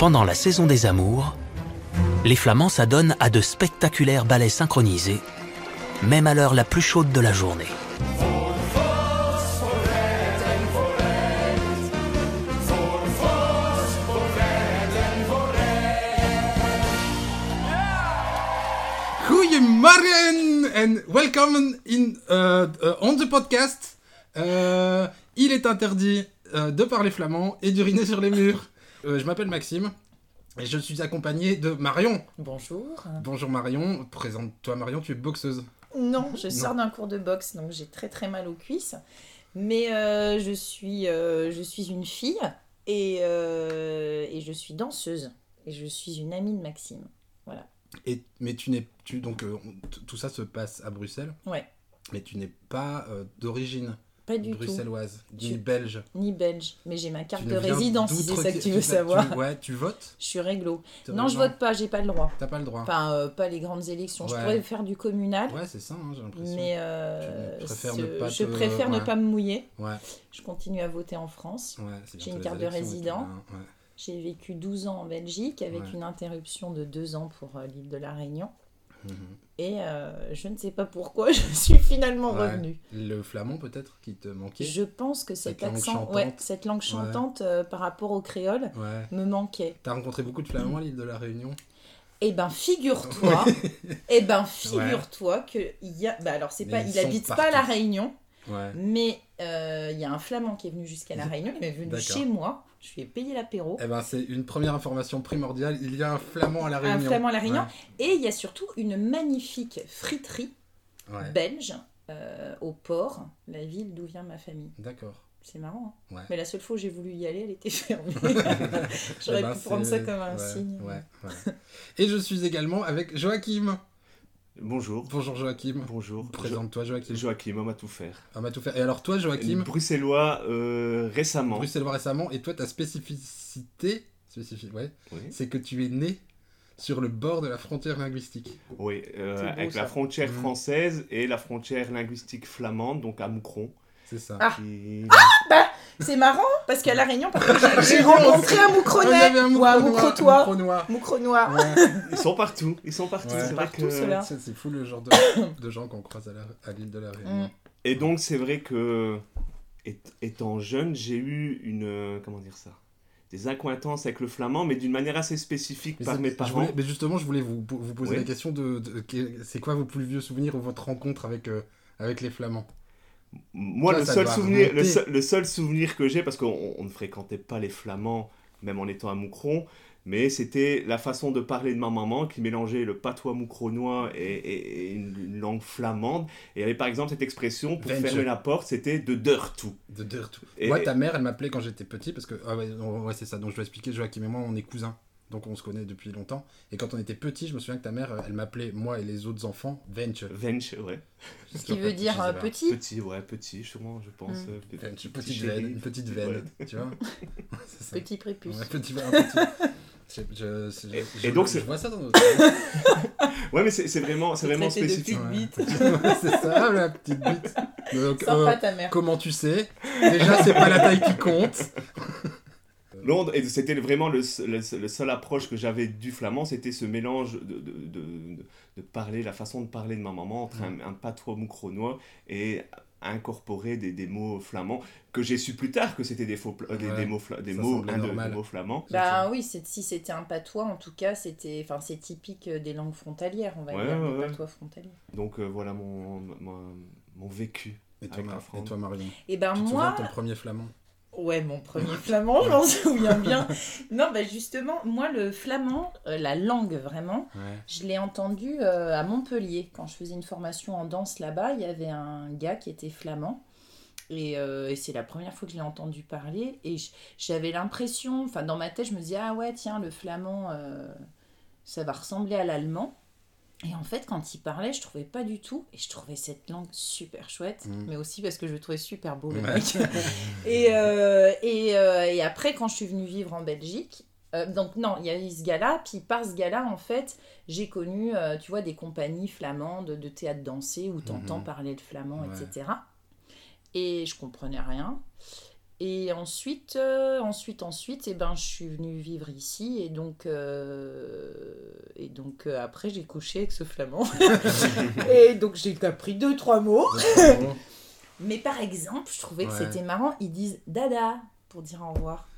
Pendant la saison des amours, les Flamands s'adonnent à de spectaculaires ballets synchronisés, même à l'heure la plus chaude de la journée. Goedemorgen and welcome in, uh, on the podcast. Euh, il est interdit de parler flamand et d'uriner sur les murs. Euh, je m'appelle Maxime et je suis accompagné de Marion. Bonjour. Bonjour Marion, présente-toi Marion, tu es boxeuse. Non, je sors d'un cours de boxe, donc j'ai très très mal aux cuisses. Mais euh, je, suis, euh, je suis une fille et, et je suis danseuse. Et je suis une amie de Maxime. Voilà. Et, mais tu n'es tu donc tout ça se passe à Bruxelles, Ouais, mais tu n'es pas d'origine? Pas du bruxelloise, ni Tu- belge. tout. Ni belge. Mais j'ai ma carte Tu de résidence, si c'est ça que tu tu- veux tu- savoir. ouais, tu votes Je suis réglo. Non, je vote pas, j'ai pas le droit. T'as pas le droit. Enfin, euh, pas les grandes élections. Je pourrais faire du communal. Ouais, c'est ça, hein, j'ai l'impression. Mais euh, Tu préfères ce- ne pas je te- préfère ne pas me mouiller. Ouais, Je continue à voter en France. J'ai une carte de tout, résident. ouais. J'ai vécu 12 ans en Belgique avec une interruption de 2 ans pour euh, l'île de la Réunion. Mhm. Et euh, je ne sais pas pourquoi je suis finalement Ouais. revenue. Le flamand peut-être qui te manquait Je pense que cet Cette langue accent, chantante. ouais, cette langue chantante euh, par rapport au créole me manquait. T'as rencontré beaucoup de flamands à l'île de la Réunion Eh ben figure-toi, eh ben figure-toi que il y a, bah alors c'est pas, ils il habite pas à la. Réunion, mais euh, il y a un flamand qui est venu jusqu'à la Réunion, il est venu chez moi, je lui ai payé l'apéro. Eh ben c'est une première information primordiale, il y a un flamand à la Réunion. Un flamand à la Réunion. Et il y a surtout une magnifique friterie Ouais. belge euh, au port, la ville d'où vient ma famille. D'accord. C'est marrant. hein. Ouais. Mais la seule fois où j'ai voulu y aller, elle était fermée. Eh J'aurais ben, pu prendre ça comme un signe. Et je suis également avec Joachim. Bonjour. Bonjour Joachim. Bonjour. Présente-toi Joachim. Jo- Joachim, homme à tout faire. On va tout faire. Et alors toi Joachim, Bruxellois euh, récemment. bruxellois récemment, et toi ta spécificité, spécifique, ouais, Oui, c'est que tu es né sur le bord de la frontière linguistique. Oui, euh, beau, avec ça. la frontière Mhm. française et la frontière linguistique flamande, donc à Moucron. C'est ça. Ah. qui- C'est marrant parce qu'à La Réunion, j'ai- rencontré un avait un ou un moucronois, moucrotois. moucronois. Moucronois. Ouais. Ils sont partout, ils sont partout. Ouais. c'est vrai que- fou le genre de, de gens qu'on croise à l'île de la Réunion. Mm. Et donc c'est vrai que étant jeune, j'ai eu une euh, comment dire ça, des accointances avec le flamand, mais d'une manière assez spécifique Mais par mes parents. voulais- mais justement, je voulais vous, vous poser Oui. la question de, c'est quoi vos plus vieux souvenirs ou votre rencontre avec, euh, avec les Flamands? Moi, Toi, le seul, souvenir, le, seul, le seul souvenir que j'ai, parce qu'on on ne fréquentait pas les Flamands, même en étant à Moucron, mais c'était la façon de parler de ma maman qui mélangeait le patois moucronois et, et- et une, une langue flamande. Et il y avait par exemple cette expression pour fermer la porte, c'était de deur tout. De dire tout. Et- Moi, ta mère, elle m'appelait quand j'étais petit parce que. Ah ouais, c'est ça. Donc je dois expliquer. Joachim et moi, on est cousins. Donc on se connaît depuis longtemps. Et quand on était petit, je me souviens que ta mère, elle m'appelait, moi et les autres enfants, Venture. Venche, ouais. Ce qui veut dire euh, petit. Petit, ouais, petit, sûrement, je pense. Mm. euh, petit- Venture, petit petite chéri. veine, une petite veine, tu vois. Petit prépuce. Ouais, petit, un petit. Je, je- je- Et- je- et donc, je c'est- vois ça dans notre. Ouais, mais c'est vraiment, c'est vraiment de spécifique. petite Ouais. bite. Ouais, c'est ça, la petite bite. Donc, Sympa euh, ta mère. comment tu sais? Déjà, c'est pas la taille qui compte. Londres, et c'était vraiment le, seul- le, seul- le seul approche que j'avais du flamand, c'était ce mélange de, de, de, de- parler, la façon de parler de ma maman entre un, un patois moucronois et incorporer des, des mots flamands que j'ai su plus tard que c'était des, faux, des, Ouais, des mots, des mots, normal. des mots flamands. Bah oui, si c'était un patois, en tout cas, c'était, enfin, c'est typique euh, des langues frontalières, on va Ouais, dire, ouais, des ouais. patois frontaliers. Donc euh, voilà mon, mon, mon vécu. Et toi, Avec la Mar- France. et toi, Marion Et ben Tu moi, ton premier flamand ouais, mon premier flamand, je m'en souviens bien. Non, bah justement, moi, le flamand, euh, la langue vraiment, Ouais. je l'ai entendu euh, à Montpellier. Quand je faisais une formation en danse là-bas, il y avait un gars qui était flamand. Et, euh, et c'est la première fois que je l'ai entendu parler. Et j'avais l'impression, enfin dans ma tête, je me disais, ah ouais, tiens, le flamand, ça va ressembler à l'allemand. Et en fait, quand il parlait, je trouvais pas du tout. Et je trouvais cette langue super chouette. Mm. Mais aussi parce que je le trouvais super beau, le mec. et, euh, et, euh, et après, quand je suis venue vivre en Belgique, euh, donc non, il y a eu ce gars-là, puis par ce gars-là, en fait, j'ai connu, tu vois, des compagnies flamandes de théâtre dansé où t'entends Mhm. parler le flamand, Ouais. etc. Et je comprenais rien. Et ensuite, euh, ensuite, ensuite, eh ben, je suis venue vivre ici. Et donc, euh, et donc euh, après, j'ai couché avec ce flamand. et donc, j'ai appris deux, trois mots. Mais par exemple, je trouvais que c'était marrant. Ils disent dada pour dire au revoir.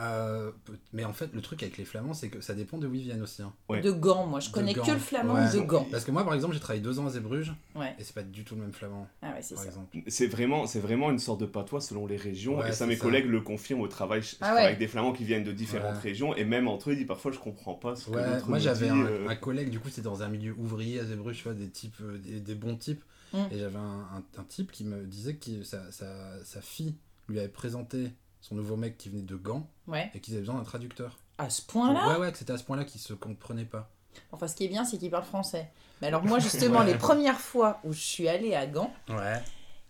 Euh, mais en fait, le truc avec les flamands, c'est que ça dépend de où ils viennent aussi. hein. Ouais. De Gand, moi. Je connais que le flamand Ouais. de Gand. Parce que moi, par exemple, j'ai travaillé deux ans à Zébruges Ouais. et c'est pas du tout le même flamand, Ah ouais, c'est vraiment, c'est vraiment une sorte de patois selon les régions. Ouais, et ça, mes ça. collègues le confirment au travail. Je, je Ah travaille ouais. avec des flamands qui viennent de différentes Ouais. régions. Et même entre eux, ils disent parfois, je comprends pas ce que moi j'avais un, euh. un collègue, du coup, c'était dans un milieu ouvrier à Zébruges, tu vois, des types, euh, des, des bons types. Mm. Et j'avais un, un- un type qui me disait que sa, sa, sa fille lui avait présenté son nouveau mec qui venait de Gand Ouais. et qu'ils avaient besoin d'un traducteur. À ce point-là ouais, ouais, que c'était à ce point-là qu'ils se comprenaient pas. Enfin, ce qui est bien, c'est qu'ils parlent français. Mais alors, moi, justement, Ouais. les premières fois où je suis allée à Gand, Ouais.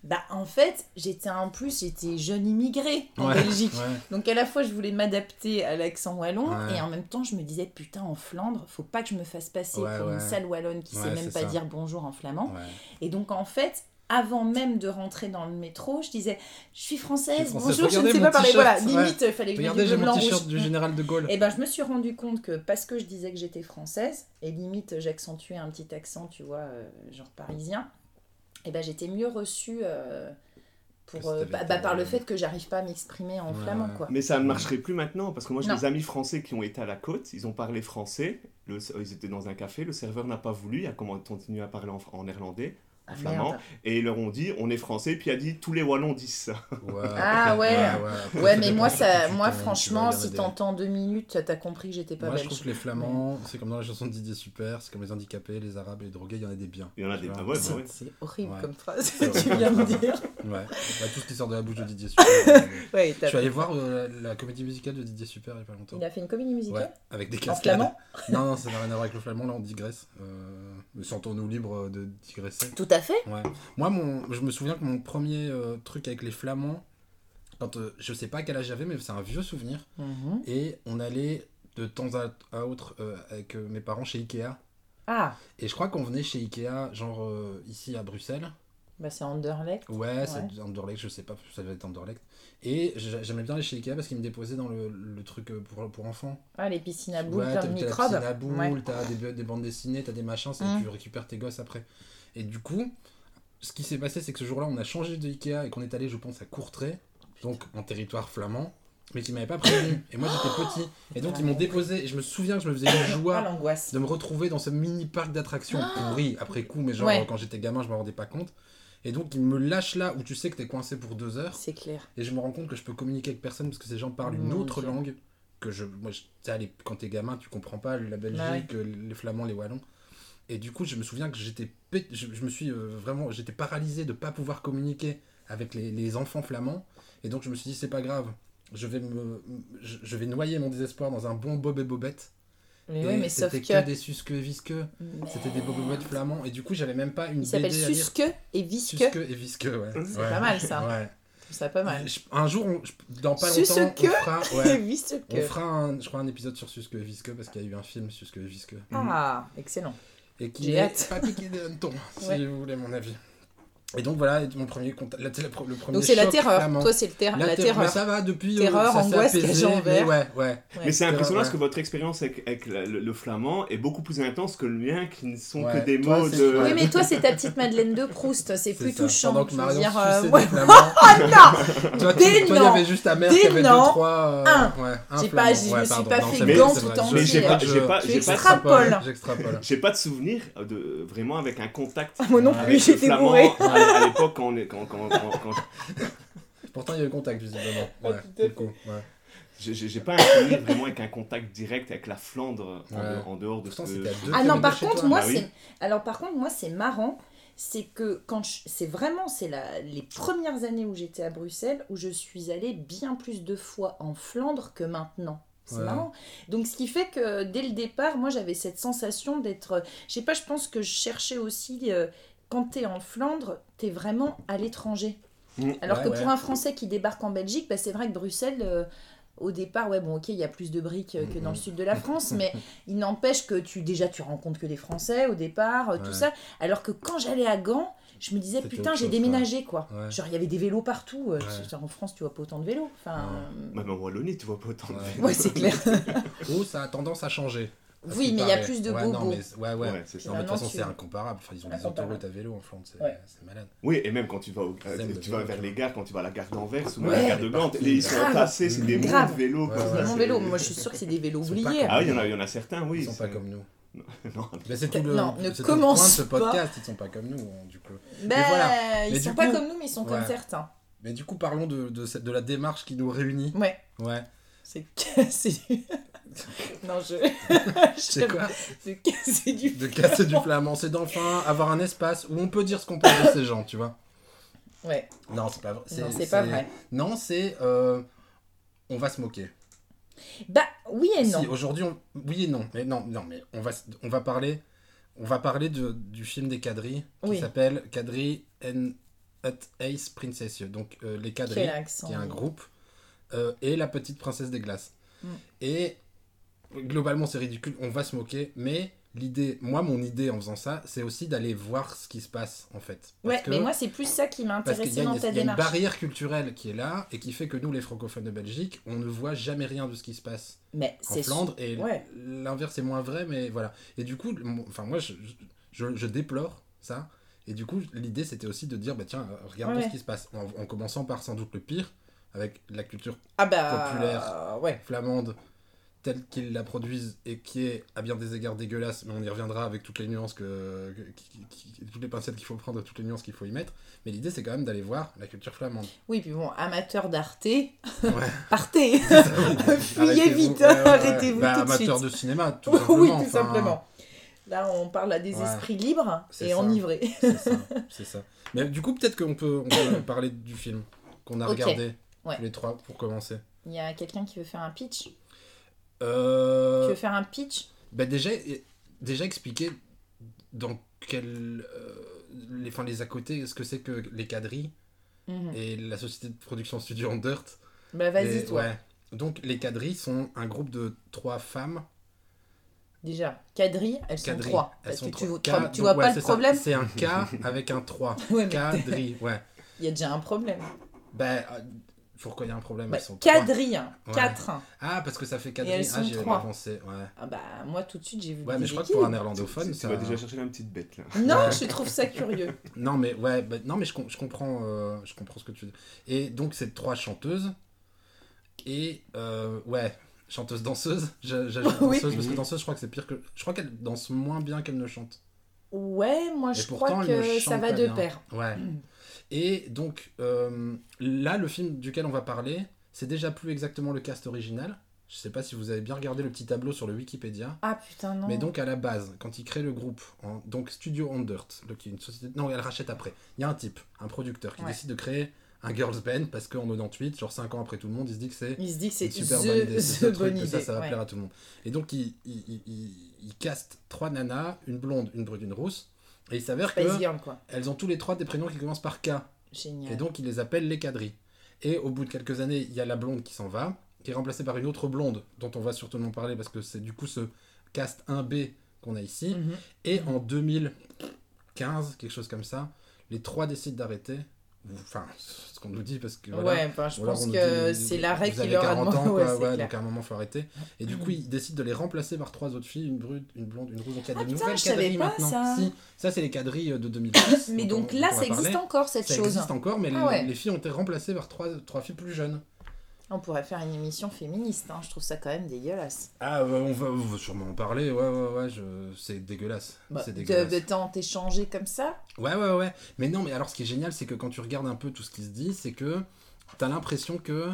bah, en fait, j'étais en plus, j'étais jeune immigrée en Ouais, Belgique. Ouais. Donc, à la fois, je voulais m'adapter à l'accent wallon, Ouais. et en même temps, je me disais, putain, en Flandre, faut pas que je me fasse passer Ouais, pour une sale wallonne qui Ouais, sait même pas ça. dire bonjour en flamand. ouais. Et donc, en fait, avant même de rentrer dans le métro, je disais, je suis française, Je suis française, bonjour, je ne sais pas parler. Voilà, limite, il fallait que je Regardez, dise j'ai mon blanc t-shirt rouge. du général de Gaulle. Et ben je me suis rendu compte que parce que je disais que j'étais française, et limite j'accentuais un petit accent, tu vois, euh, genre parisien, et ben j'étais mieux reçue euh, pour, euh, bah, bah, par le fait que j'arrive pas à m'exprimer en Ouais, flamand, quoi. Mais ça ne marcherait plus maintenant, parce que moi j'ai des amis français qui ont été à la côte, ils ont parlé français, le- ils étaient dans un café, le serveur n'a pas voulu, il a comment- continué à parler en, en néerlandais, Ah, flamand, merde. et ils leur ont dit on est français, puis il a dit tous les Wallons disent ça. Ouais, Ah, ouais. Ouais, mais moi, ça, moi tu franchement, en si des- t'entends deux minutes, t'as compris que j'étais pas Moi, je trouve que les Flamands, c'est comme dans la chanson de Didier Super, c'est comme les handicapés, les arabes et les drogués, il y en a des biens. Il y en a Tu des. Ah ouais, bah C'est horrible Ouais. comme phrase que tu viens de dire. Ouais, Bah, tout ce qui sort de la bouche de Didier Super. Ouais, je suis allé voir euh, la, la comédie musicale de Didier Super il y a pas longtemps. Il a fait une comédie musicale avec des en cascades. flamand Non, non, ça n'a rien à voir avec le flamand, là on digresse. Euh, sentons-nous libres de digresser? Tout à fait. Ouais. Moi, mon, je me souviens que mon premier euh, truc avec les flamands, quand euh, je sais pas quel âge j'avais, mais c'est un vieux souvenir. Mhm. Et on allait de temps à, à autre euh, avec euh, mes parents chez Ikea. Ah, Et je crois qu'on venait chez Ikea, genre ici à Bruxelles. Bah c'est Anderlecht. Ouais, c'est Anderlecht, je sais pas, ça doit être Anderlecht. Et j'a- j'aimais bien aller chez Ikea parce qu'ils me déposaient dans le, le truc euh, pour, pour enfants. Ah, les piscines à boules, ouais, plein t'as de t'as la microbes. piscine à boules, Ouais. t'as des, des bandes dessinées, t'as des machins, c'est Mm. tu récupères tes gosses après. Et du coup, ce qui s'est passé, c'est que ce jour-là, on a changé de Ikea et qu'on est allé, je pense, à Courtrai, donc en territoire flamand, mais qui m'avaient pas prévenu. Et moi, j'étais petit. Et donc, ils m'ont déposé, et je me souviens que je me faisais une Ah, joie l'angoisse. de me retrouver dans ce mini parc d'attractions pourri après coup, mais genre Ouais. quand j'étais gamin, je me rendais pas compte. Et donc, ils me lâchent là où tu sais que t'es coincé pour deux heures. C'est clair. Et je me rends compte que je peux communiquer avec personne parce que ces gens parlent une autre langue que je. Moi, je- allez, quand t'es gamin, tu comprends pas la Belgique, ouais. euh, les Flamands, les Wallons. Et du coup, je me souviens que j'étais. pét- Je, je me suis euh, vraiment. J'étais paralysé de pas pouvoir communiquer avec les, les enfants flamands. Et donc, je me suis dit, c'est pas grave. Je vais, me, je, je vais noyer mon désespoir dans un bon Bob et Bobette. Mais oui, mais sauf c'était que. que des susque et visque. C'était des Bob et Bobettes flamands. Et du coup, j'avais même pas une Il s'appelle BD à lire. Susque et Visque. Susque et visque, ouais. C'est Ouais. pas mal, ça. Ouais. C'est pas mal. Je- Un jour, on- je- dans pas Susque longtemps, on fera, ouais, on fera un, je crois un épisode sur Susque et Visque parce qu'il y a eu un film Susque et Visque Ah, excellent. et qui J'ai n'est hâte. pas piqué des hannetons, Ouais. si vous voulez mon avis. Et donc voilà, mon premier contact, la- le premier Donc c'est la terreur. flamand. Toi, c'est le ter- la, ter- terreur. Mais ça va depuis. euh, Terreur, ça angoisse, apaisé, cage en mais. Ouais, ouais. Ouais. Mais c'est impressionnant Ouais. parce que votre expérience avec, avec la- le, le flamand est beaucoup plus intense que le mien qui ne sont Ouais. que des Toi, mots de. Oui, mais toi, c'est ta petite Madeleine de Proust. C'est plus ça. touchant. Pendant que Marion dire, euh, ouais. des. Oh non Toi, Des il y avait juste ta mère Des qui avait deux, trois. euh, Un. J'ai pas- je me suis pas fait gant tout entier. Mais j'ai pas- extrapoles. J'extrapole. J'ai pas de souvenir de vraiment avec un contact. Moi non plus, j'étais bourrée. À, l'époque quand on est quand, quand, quand, quand- Pourtant, il y a eu contact, visiblement. Ah, Ouais, ouais. j'ai pas un souvenir vraiment avec un contact direct avec la Flandre en, Ouais. dehors- en dehors de ce que Ah non, par contre, toi. moi, Bah oui. Alors, par contre, moi, c'est marrant. C'est que quand je... c'est vraiment c'est la... les premières années où j'étais à Bruxelles où je suis allée bien plus de fois en Flandre que maintenant. C'est Ouais. marrant. Donc ce qui fait que dès le départ, moi j'avais cette sensation d'être. Je sais pas, je pense que je cherchais aussi. euh, Quand t'es en Flandre, t'es vraiment à l'étranger. Mm. Alors Ouais, que ouais. pour un Français qui débarque en Belgique, bah, c'est vrai que Bruxelles, euh, au départ, ouais, bon, ok, il y a plus de briques euh, que dans le sud de la France, mais il n'empêche que tu déjà tu rencontres que des Français au départ, euh, tout Ouais. ça. Alors que quand j'allais à Gand, je me disais, putain, j'ai déménagé, quoi. Ouais. Genre, il y avait des vélos partout. euh, Ouais. genre, en France, tu vois pas autant de vélos. Enfin, Ouais. Même en Wallonie, tu vois pas autant de vélos. ouais, c'est clair. Ou ça a tendance à changer. Oui, mais il y a plus de ouais, bobos. non, mais, ouais, ouais. Ouais, c'est ça. De toute façon, tu- c'est incomparable. Enfin, ils ont des autoroutes à vélo en Flandre, c'est Ouais. malade. Oui, et même quand tu vas, au- tu vas vers les gares, quand tu vas à la gare d'Anvers ou Ouais. à la gare de Gand, ils sont entassés, c'est des monts de vélos. Ouais, comme ouais. ça, C'est mon vélo. Moi, je suis sûre que c'est des vélos pas oubliés. Ah oui, il y en a, il y en a certains, oui. Ils sont pas comme nous. Non. Mais c'est tout le, Non, ne c'est tout le commence point de ce pas. podcast, ils sont pas comme nous, hein, du coup. Ben, voilà. ils Mais sont pas coup- comme nous, mais ils sont comme certains. Mais du coup, parlons de, de, de la démarche qui nous réunit. Ouais. Ouais. C'est. non, je. C'est quoi C'est casser du. De casser du flamand, c'est d'enfin avoir un espace où on peut dire ce qu'on pense de ces gens, tu vois. Ouais, Non, c'est pas vrai. non, c'est pas vrai. Non, c'est. euh, on va se moquer. Bah, oui et non. Si, aujourd'hui, on... oui et non. Mais non, non, mais on va, on va parler, on va parler de, du film des Cadri qui Oui. s'appelle Cadri and at Ace Princessieux. Donc euh, les Cadri, qui est un groupe, euh, et la petite princesse des glaces. Mm. Et globalement, c'est ridicule. On va se moquer, mais l'idée, moi, mon idée en faisant ça, c'est aussi d'aller voir ce qui se passe en fait. Parce Ouais, que- mais moi, c'est plus ça qui m'a intéressé dans ta il y a une démarche. barrière culturelle qui est là et qui fait que nous, les francophones de Belgique, on ne voit jamais rien de ce qui se passe Mais en Flandre et ouais. l'inverse est moins vrai mais voilà et du coup enfin moi je, je, je déplore ça et du coup l'idée c'était aussi de dire bah tiens regardons Ouais. ce qui se passe en, en commençant par sans doute le pire avec la culture Ah bah. populaire. Ouais. flamande telle qu'ils la produisent et qui est à bien des égards dégueulasse mais on y reviendra avec toutes les nuances que, que- qui- qui- toutes les pincettes qu'il faut prendre toutes les nuances qu'il faut y mettre mais l'idée c'est quand même d'aller voir la culture flamande Oui, puis bon, amateur d'Arte, ouais partez Fuyez vite, arrêtez-vous Bah, tout de amateur suite. de cinéma tout oui, simplement tout enfin, simplement. Là, on parle à des Ouais. esprits libres C'est et ça. enivrés. C'est ça, c'est ça. Mais du coup, peut-être qu'on peut, on peut parler du film qu'on a regardé Ouais. tous les trois pour commencer. Il y a quelqu'un qui veut faire un pitch? Euh, Tu veux faire un pitch? bah déjà, déjà expliquer dans quel, euh, les, enfin, les à côté, ce que c'est que les quadrilles Mhm. et la société de production Studio Undert. Bah vas-y, Et- toi. ouais. Donc les quadrilles sont un groupe de trois femmes. Déjà, quadrilles, elles sont trois. elles Parce sont que tu, trois. vois- K- tu vois pas le problème? C'est un K avec un 3. Ouais, Quadrilles, ouais. Il y a déjà un problème. Euh, pourquoi il y a un problème Bah, Elles sont trois. quadrilles, Ouais. quatre. Ah, parce que ça fait Et quadrille. elles Ah, sont j'y avais trois. pas pensé. Ouais. Ah bah moi tout de suite j'ai vu Ouais, mais je crois que pour un néerlandophone, Tu ça... vas déjà chercher la petite bête là. Non, Ouais. je trouve ça curieux. Non, mais ouais, bah, non, mais je, com- je comprends, euh, je comprends ce que tu dis. Et donc, c'est trois chanteuses. Et euh, ouais, chanteuse danseuse. J'a- J'ajoute Oui. danseuse parce que danseuse, je crois que c'est pire que. Je crois qu'elle danse moins bien qu'elle ne chante. Ouais, moi Et je pourtant, crois que ça va de bien. pair. Ouais. Et donc, euh, là, le film duquel on va parler, c'est déjà plus exactement le cast original. Je sais pas si vous avez bien regardé le petit tableau sur le Wikipédia. Ah putain non. Mais donc à la base, quand il crée le groupe, en- donc Studio Undert, donc qui est une société, non, elle rachète après. Il y a un type, un producteur, qui Ouais. décide de créer un girls band parce qu'en 98, genre 5 ans après tout le monde, il se dit que c'est il se dit que c'est super the, bonne idée, the truc, bonne que ça, idée. ça va ouais. plaire à tout le monde. Et donc il, il, il, il- il caste trois nanas, une blonde, une brune, une rousse, et il s'avère que quoi. elles ont tous les trois des prénoms qui commencent par K. Génial. Et donc, il les appelle les quadrilles. Et au bout de quelques années, il y a la blonde qui s'en va, qui est remplacée par une autre blonde, dont on va certainement parler parce que c'est du coup ce cast 1B qu'on a ici. Mhm. Et en 2015, quelque chose comme ça, les trois décident d'arrêter. Enfin, ce qu'on nous dit parce que voilà. Ouais, enfin, je pense que c'est l'arrêt qui leur a 40 demandé. ans, Ouais, ouais, donc à un moment, faut arrêter. Et du coup, ils décident de les remplacer par trois autres filles, une brune, une blonde, une rouge. Donc il y a Ah, des putain, nouvelles je savais quadrilles pas maintenant. ça. Si, ça, c'est les quadrilles de 2010. Mais donc on- là, on ça existe parler. encore cette Ça chose. existe encore, mais Ah les, ouais. les filles ont été remplacées par trois, trois filles plus jeunes. On pourrait faire une émission féministe, hein. je trouve ça quand même dégueulasse. Ah, on, va, on va sûrement en parler, ouais, ouais, ouais, je... c'est dégueulasse. Bah, c'est de, dégueulasse. de temps t'échanger comme ça? Ouais, ouais, ouais. Mais non, mais alors ce qui est génial, c'est que quand tu regardes un peu tout ce qui se dit, c'est que t'as l'impression que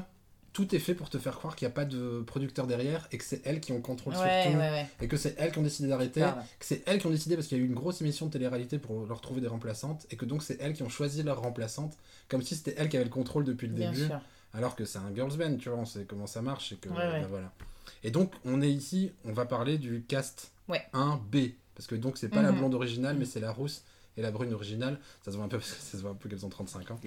tout est fait pour te faire croire qu'il n'y a pas de producteur derrière et que c'est elles qui ont le contrôle Ouais, sur tout. ouais, ouais. Et que c'est elles qui ont décidé d'arrêter, que c'est elles qui ont décidé parce qu'il y a eu une grosse émission de télé-réalité pour leur trouver des remplaçantes, et que donc c'est elles qui ont choisi leur remplaçante, comme si c'était elles qui avaient le contrôle depuis le Bien début. sûr. Alors que c'est un girls band, tu vois, on sait comment ça marche. Et, que, Ouais, ouais. bah, voilà. et donc, on est ici, on va parler du cast Ouais. 1B. Parce que donc, c'est pas la Mhm. blonde originale, mais Mhm. c'est la rousse et la brune originale. Ça se voit un peu parce que ça se voit un peu qu'elles ont 35 ans.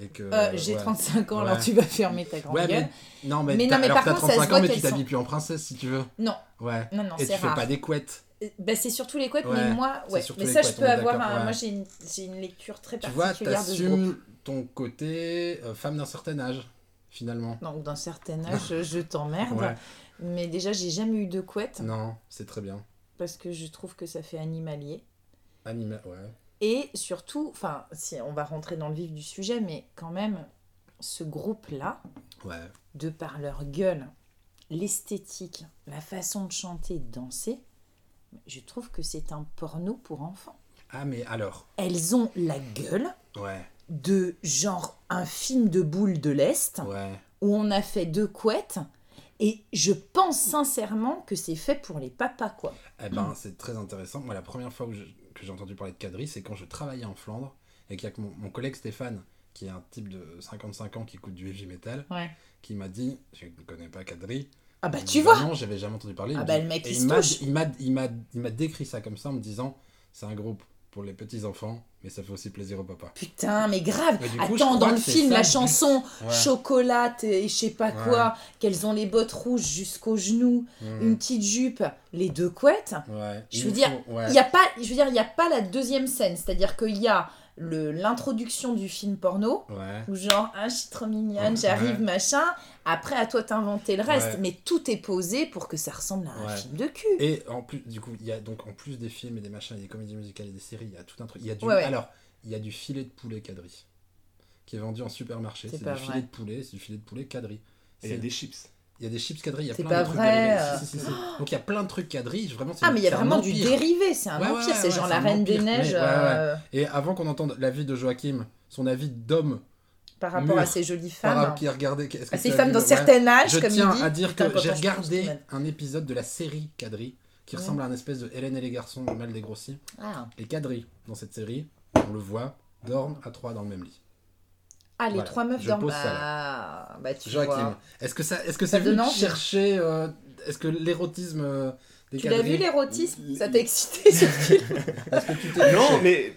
Et que, Euh, J'ai ouais. 35 ans, Ouais. alors tu vas fermer ta grande Ouais, gueule. mais, non, mais, Mais non, mais alors par t'as contre, ça se 35 voit ans, mais tu sont- t'habilles plus en princesse si tu veux. Non, Ouais. non, non, et tu fais pas des couettes. Bah, c'est surtout les couettes, mais moi, ouais. Mais ça, couettes, je peux avoir un. Moi, j'ai une, une lecture très Tu vois, particulière de ce groupe. t'assumes ton côté euh, femme d'un certain âge, finalement. Donc, d'un certain âge, je- t'emmerde. Ouais. Mais déjà, j'ai jamais eu de couette Non, c'est très bien. parce que je trouve que ça fait animalier. Animal, ouais. Et surtout, enfin, si on va rentrer dans le vif du sujet, mais quand même, ce groupe-là, Ouais. de par leur gueule, l'esthétique, la façon de chanter, de danser, je trouve que c'est un porno pour enfants. Ah, mais alors, Elles ont la gueule ouais, de genre un film de boules de l'Est ouais. où on a fait deux couettes et je pense sincèrement que c'est fait pour les papas quoi. Eh ben, c'est très intéressant. Moi, la première fois où je- que j'ai entendu parler de Cadry, c'est quand je travaillais en Flandre et qu'il y a que mon, mon collègue Stéphane, qui est un type de 55 ans qui écoute du heavy metal, Ouais. qui m'a dit Je ne connais pas Cadry. Ah bah tu vois Non, j'avais jamais entendu parler. Ah bah, le mec, il il m'a décrit ça comme ça en me disant C'est un groupe pour les petits enfants, mais ça fait aussi plaisir au papa. Putain mais grave Mais coup, Attends dans le film la chanson Ouais. chocolate et je sais pas Ouais. quoi qu'elles ont les bottes rouges jusqu'aux genoux, Mhm. une petite jupe, les deux couettes. Ouais. Je veux dire. Il y a pas, je veux dire, il y a pas la deuxième scène, c'est-à-dire qu'il y a l'introduction du film porno Ouais. où genre ah je suis trop mignonne, Ouais. j'arrive machin. Après à toi d'inventer le reste, Ouais. mais tout est posé pour que ça ressemble à un Ouais. film de cul. Et en plus, du coup, il y a donc en plus des films et des machins, et des comédies musicales et des séries, il y a tout un truc. Il y a du, Ouais, ouais. alors, il y a du filet de poulet Cadry qui est vendu en supermarché. C'est du vrai. filet de poulet, c'est du filet de poulet Cadry. Et il y a C'est- des chips. Il y a des chips Cadry, il y a plein pas de trucs vrai, dérivés. euh. Si, si, si, si. Donc il y a plein de trucs Cadry, vraiment. Ah mais il y a vraiment du dérivé, c'est un Ouais, empire, ouais, c'est ouais, genre la Reine des. Neiges euh, Et avant qu'on entende l'avis de Joachim, son avis d'homme par rapport Mûr. à ces jolies par femmes. que À ces femmes vu d'un le- certain âge, Je comme tiens il dit. à dire que j'ai regardé un épisode de la série Cadry qui ressemble à un espèce de Hélène et les garçons mal dégrossis. Ah. Les Cadry, dans cette série, on le voit, dorment à trois dans le même lit. Ah, les Voilà, trois meufs je dorment. pose ça Ah, bah tu Joachim, vois. est-ce que ça, est-ce que Ça c'est venu chercher, euh, est-ce que l'érotisme euh, Tu l'as vu l'érotisme Ça t'a excité ce film Non, mais